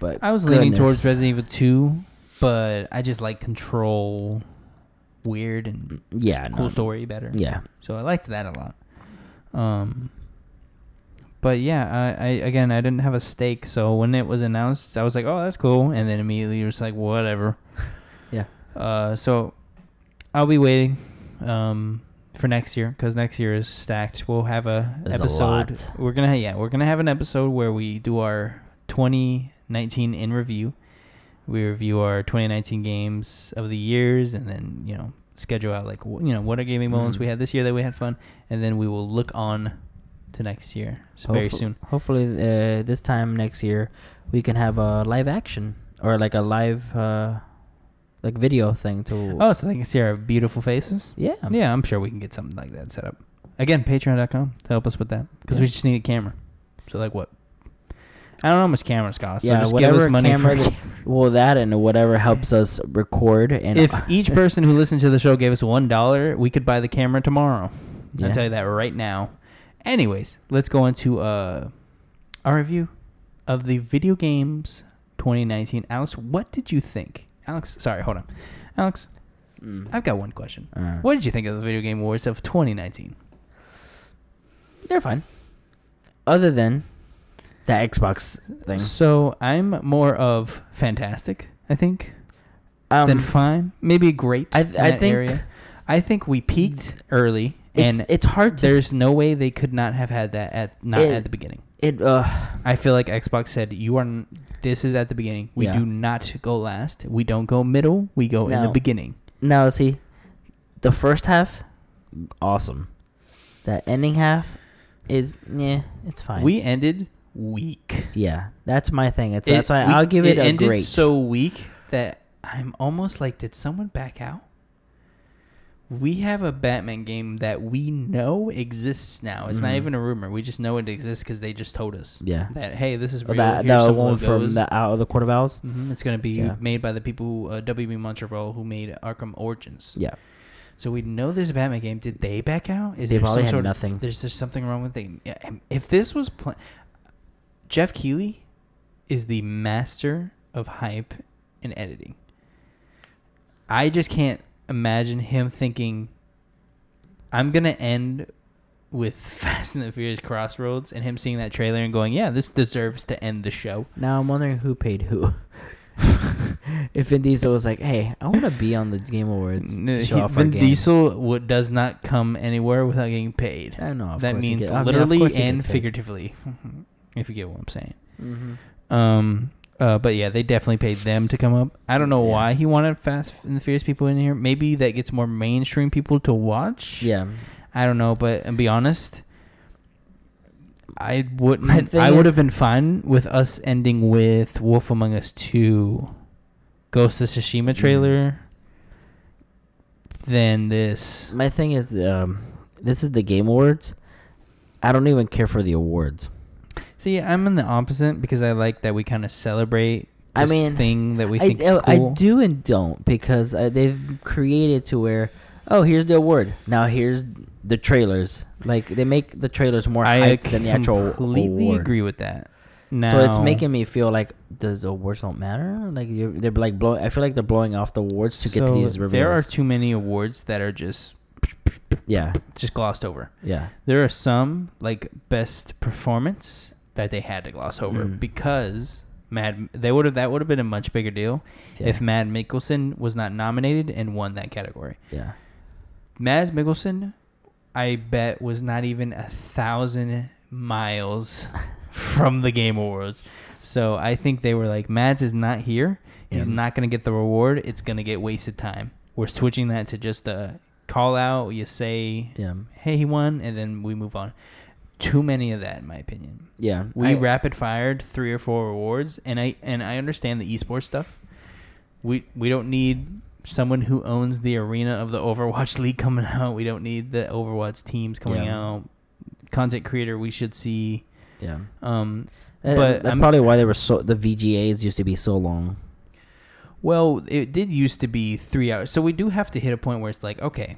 But I was leaning towards. Resident Evil Two, but I just like Control, weird and Yeah, cool no, story better. Yeah, So I liked that a lot. Um, but yeah, I, I again I didn't have a stake, so when it was announced, I was like, oh, that's cool, and then immediately it was like, whatever. <laughs> Yeah. Uh, so I'll be waiting, um, for next year because next year is stacked. We'll have a There's a episode. lot. We're gonna yeah, we're gonna have an episode where we do our 2019 in review. We review our 2019 games of the years, and then you know schedule out like wh- you know what are gaming moments Mhm. we had this year that we had fun, and then we will look on to next year. So very soon. Hopefully, uh, this time next year, we can have a live action or like a live, uh, like video thing to. Oh, so they can see our beautiful faces. yeah, Yeah, I'm sure we can get something like that set up. Again, Patreon.com to help us with that because we just need a camera. So like what? I don't know how much cameras cost. So yeah. just give whatever us money camera, for. <laughs> well, that and whatever helps us record and if <laughs> each person who listened to the show gave us one dollar, we could buy the camera tomorrow. Yeah. I'll tell you that right now. Anyways, let's go into uh, our review of the video games 2019. Alex, what did you think? Alex, sorry, hold on. Alex, Mm. I've got one question. Uh, What did you think of the video game awards of 2019? They're fine. Other than that Xbox thing, So I'm more of fantastic, I think, um, than fine. Maybe great. I in I think area. I think we peaked early, it's and it's hard to there's s- no way they could not have had that at not It- at the beginning. it. Uh, I feel like Xbox said, "You are. n- This is at the beginning. We Yeah. do not go last. We don't go middle. We go in the beginning." now see, the first half, awesome. That ending half is yeah, it's fine. We ended weak. yeah, that's my thing. It's It- that's why we- I'll give it, a ended great. so weak that I'm almost like, did someone back out? We have a Batman game that we know exists now. It's not Mhm. even a rumor. We just know it exists because they just told us yeah, that hey, this is real. that Here's some one from the out of the Court of Owls. Mhm, It's going to be Yeah. made by the people who, uh, WB Montreal who made Arkham Origins. Yeah, So we know there's a Batman game. Did they back out? Is they there probably some had sort nothing. Of, there's just something wrong with it. Yeah, If this was pla- Geoff Keighley is the master of hype and editing. I just can't imagine him thinking I'm gonna end with <laughs> Fast and the Furious Crossroads and him seeing that trailer and going, Yeah, this deserves to end the show. Now I'm wondering who paid who. <laughs> if Vin Diesel was like, "Hey, I want to be on the Game Awards No, to show he- off our Vin game," Diesel would, does not come anywhere without getting paid. I know that means get- I mean, literally and figuratively, <laughs> if you get what I'm saying. Mhm. Um, uh, but yeah, they definitely paid them to come up. I don't know Yeah. why he wanted Fast and the Furious people in here. Maybe that gets more mainstream people to watch. Yeah, I don't know, but and be honest, I wouldn't. I would have been fine with us ending with Wolf Among Us Two, Ghost of Mm. Tsushima trailer. Than this. my thing is, um, this is the Game Awards. I don't even care for the awards. See, I'm in the opposite because I like that we kind of celebrate. I mean, thing that we I, think is I do and don't because uh, they've created to where, oh, here's the award. Now here's the trailers. Like they make the trailers more I hyped than the actual completely award. agree with that. Now, So it's making me feel like does the awards don't matter? Like you're, they're like blowing. I feel like they're blowing off the awards to get to these reveals. There are too many awards that are just yeah, just glossed over. yeah, There are some like best performance that they had to gloss over Mm. because Mad they would have that would have been a much bigger deal yeah. if Mads Mikkelsen was not nominated and won that category. yeah. Mads Mikkelsen, I bet, was not even a thousand miles <laughs> from the Game Awards. So I think they were like, Mads is not here. He's Yeah. not going to get the reward. It's going to get wasted time. We're switching that to just a call out. You say, Yeah, hey, he won, and then we move on. Too many of that, in my opinion. yeah. We I- rapid fired three or four awards, and I and I understand the esports stuff. We we don't need someone who owns the arena of the Overwatch <laughs> League coming out. We don't need the Overwatch teams coming Yeah. out. Content creator, we should see. yeah. Um, Uh, But that's I'm- probably why they were so the VGAs used to be so long. well, it did used to be three hours, so we do have to hit a point where it's like, okay,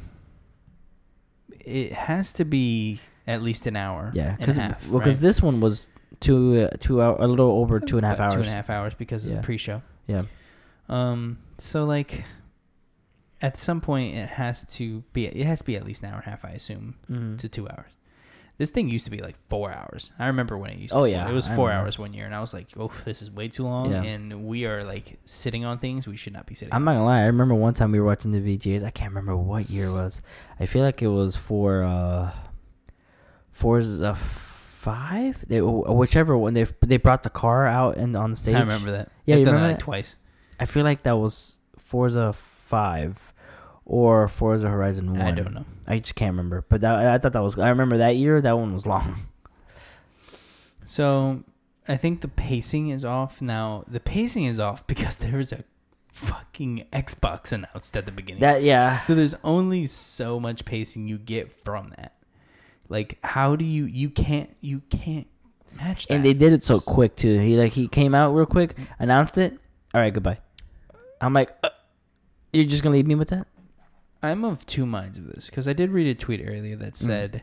it has to be at least an hour. Yeah, because well, because right? this one was two uh, two hour a little over two and a half hours. Two and a half hours because of the pre-show. Yeah, Um. So like, at some point, it has to be. It has to be at least an hour and a half. I assume Mhm. to two hours. This thing used to be like four hours. I remember when it used. to Oh, yeah, it was four hours one year, and I was like, "Oh, this is way too long." Yeah. And we are like sitting on things we should not be sitting. I'm not gonna lie. I remember one time we were watching the VGAs. I can't remember what year it was. I feel like it was for uh, Forza Five. They whichever one they they brought the car out and on the stage. I remember that. Yeah, I've you done that, remember like, that? twice. I feel like that was Forza Five or Forza Horizon One. I don't know. I just can't remember. But that, I thought that was. I remember that year. That one was long. So I think the pacing is off now. The pacing is off because <laughs> there was a fucking Xbox announced at the beginning. That yeah. so there's only so much pacing you get from that. Like how do you you can't you can't match that. And they did it so quick too. He like he came out real quick, announced it. All right, goodbye. I'm like, uh, you're just gonna leave me with that? I'm of two minds of this because I did read a tweet earlier that said,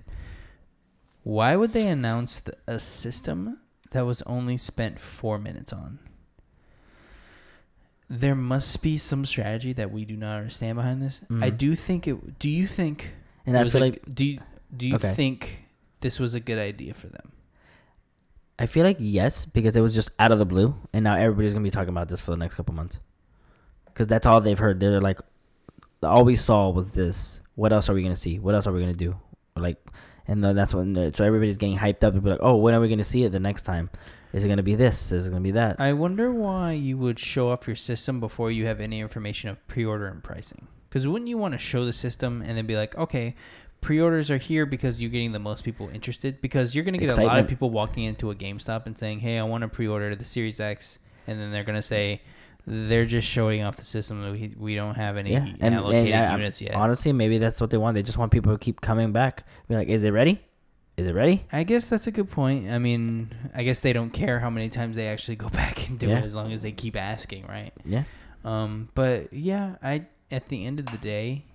"Why would they announce the, a system that was only spent four minutes on?" There must be some strategy that we do not understand behind this. I Mhm. do think it. Do you think? And I was like, like do you, do you Okay. think this was a good idea for them? I feel like yes because it was just out of the blue, and now everybody's gonna be talking about this for the next couple months. Because that's all they've heard. They're like, all we saw was this. What else are we gonna see? What else are we gonna do? Like, and then that's when uh, so everybody's getting hyped up and be like, oh, when are we gonna see it the next time? Is it gonna be this? Is it gonna be that? I wonder why you would show off your system before you have any information of pre-order and pricing. Because wouldn't you want to show the system and then be like, okay, pre-orders are here because you're getting the most people interested? Because you're going to get a lot of people walking into a GameStop and saying, hey, I want to pre-order the Series X, and then they're going to say they're just showing off the system. that We we don't have any Yeah, and- allocated and I- units yet. Honestly, maybe that's what they want. They just want people to keep coming back. Be like, is it ready? Is it ready? I guess that's a good point. I mean, I guess they don't care how many times they actually go <laughs> back and do Yeah. it as long as they keep asking, right? Yeah. Um, but yeah, I at the end of the day,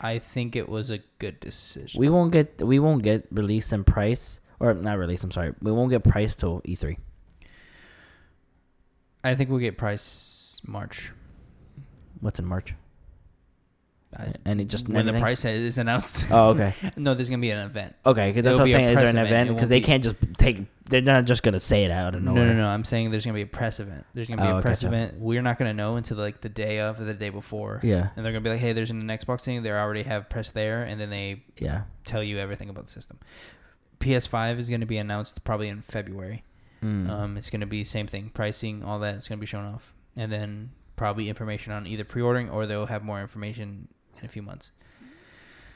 I think it was a good decision. We won't get we won't get release and price or not release. I'm sorry. We won't get price till E E3. I think we'll get price March. What's in March? And it just when the price is announced. Oh, okay. <laughs> no, there's gonna be an event. Okay, that's It'll what I'm saying. Is there an event? Because they be- can't just take. They're not just gonna say it out of No, nowhere. no, no. I'm saying there's gonna be a press event. There's gonna be Oh, a okay, press so- event. We're not gonna know until like the day of or the day before. Yeah, And they're gonna be like, "Hey, there's an Xbox thing." They already have press there, and then they yeah. tell you everything about the system. PS5 is gonna be announced probably in February. Mm. Um, it's going to be same thing, pricing, all that. It's going to be shown off, and then probably information on either pre-ordering or they'll have more information in a few months.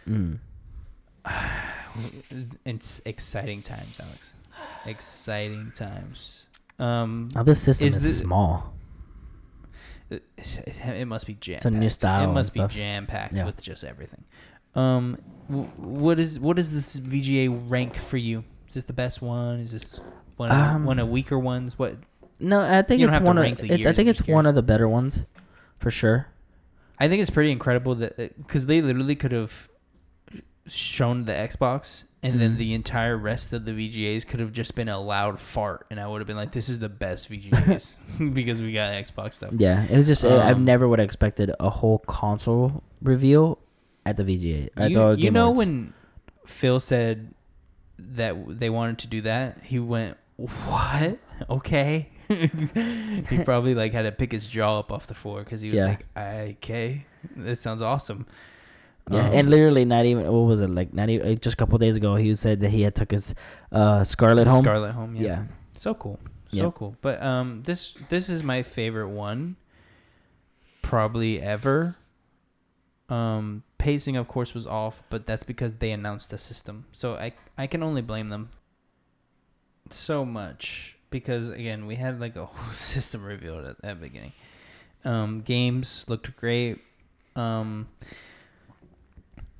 Mm. <sighs> It's exciting times, Alex. Exciting times. Um, Now this system Is is, small. it, <sighs> it, must be jam. It's a new style It must be jam packed Yeah. with just everything. Um, w- what is what is this VGA rank for you? Is this the best one? Is this one of, Um, one of weaker ones? What No, I think it's one of. It, I think it's one of the better ones, for sure. I think it's pretty incredible that because they literally could have shown the Xbox, and then Mhm. the entire rest of the VGAs could have just been a loud fart, and I would have been like, "This is the best VGAs <laughs> <laughs> because we got Xbox stuff." Yeah, it was just. I I've Um, never would have expected a whole console reveal at the VGA. At You, you know Awards. when Phil said that they wanted to do that, he went, "What? Okay." <laughs> he probably like had to pick his jaw up off the floor because he was Yeah. like, "Okay, that sounds awesome." Yeah, Um, and literally not even what was it like? Not even just a couple days ago, he said that he had took his uh, Scarlett home. Scarlett Home, yeah. yeah. So cool. So Yep. cool. But um this this is my favorite one probably ever. Um pacing of course was off, but that's because they announced the system. So I I can only blame them so much because again, we had like a <laughs> whole system revealed at that beginning. Um games looked great. Um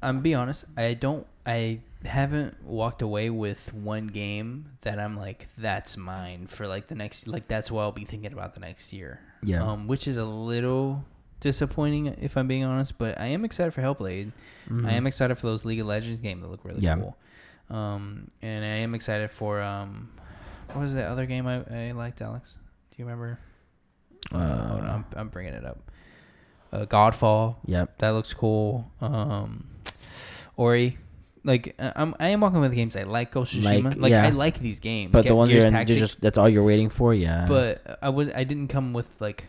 I'm be honest, I don't I haven't walked away with one game that I'm like that's mine for like the next like that's what I'll be thinking about the next year. Yeah. Um which is a little disappointing if I'm being honest, but I am excited for Hellblade. I Mhm. am excited for those League of Legends games that look really Yeah. cool. Um and I am excited for um what was that other game I, I liked, Alex? Do you remember? Uh, oh, no, I'm, I'm bringing it up. Uh, Godfall. Yep. That looks cool. Um, Ori, Like I'm, I am walking with the games I like Ghost of Tsushima. Like, Like, yeah. I like these games. But the ones Gears you're, in, you're just that's all you're waiting for. Yeah. But I was I didn't come with like,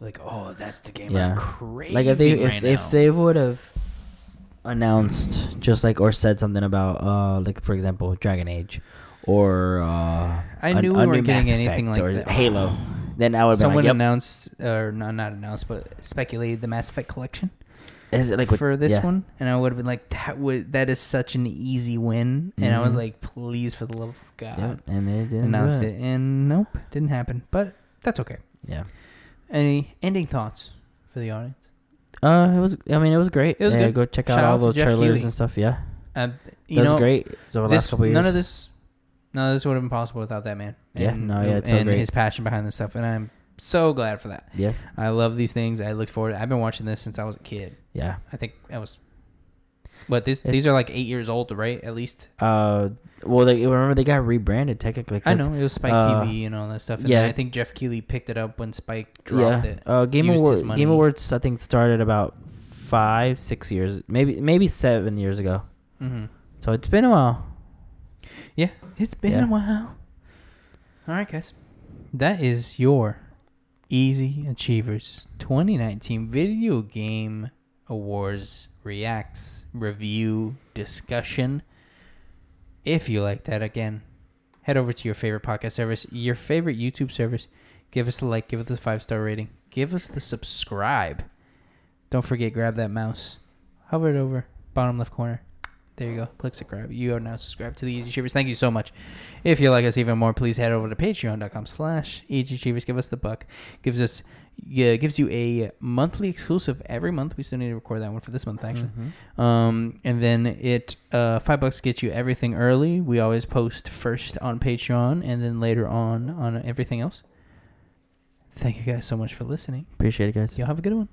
like oh that's the game Yeah. I'm crazy. like if they right if now. they would have announced just like or said something about uh like for example Dragon Age or uh I knew a we weren't getting anything like or that. Halo, then I would have been Someone like, yep. announced or not not announced, but speculated the Mass Effect collection Is it like what- for this yeah. one, and I would have been like, that would that is such an easy win, and I was Mhm. like, please for the love of God, Yep, and they didn't announce it, and nope, didn't happen. But that's okay. Yeah. Any ending thoughts for the audience? Uh, it was. I mean, it was great. It was yeah, good. Go check out Shout all those trailers and stuff. Yeah, Um, you that was great. So the this last couple of years. none of this, of this would have been possible without that man. Yeah, and, no, yeah, it's so and great. his passion behind this stuff, and I'm so glad for that. Yeah, I love these things. I look forward. I've been watching this since I was a kid. yeah. I think I was. But this It's- these are like eight years old, right? At least. Uh, well, they remember they got rebranded technically. I know it was Spike uh, TV and all that stuff. And yeah. I think Geoff Keighley picked it up when Spike dropped yeah. it. Uh, Game Awards. Game Awards. I think started about five, six years, maybe maybe seven years ago. Mm-hmm. So it's been a while. Yeah, it's been Yeah. a while. All right, guys, that is your Easy Achievers 2019 Video Game Awards reacts review discussion. If you like that, again, head over to your favorite podcast service, your favorite YouTube service. Give us a like, give us a five star rating, give us the subscribe. Don't forget, grab that mouse, hover it over bottom left corner. There you go. Click subscribe. You are now subscribed to the Easy Achievers. Thank you so much. If you like us even more, please head over to patreon.com slash Easy Achievers. Give us the buck. Gives us yeah, gives you a monthly exclusive every month. We still need to record that one for this month actually. Mhm. Um, and then it uh, five bucks gets you everything early. We always post first on Patreon and then later on on everything else. Thank you guys so much for listening. Appreciate it, guys. Y'all have a good one.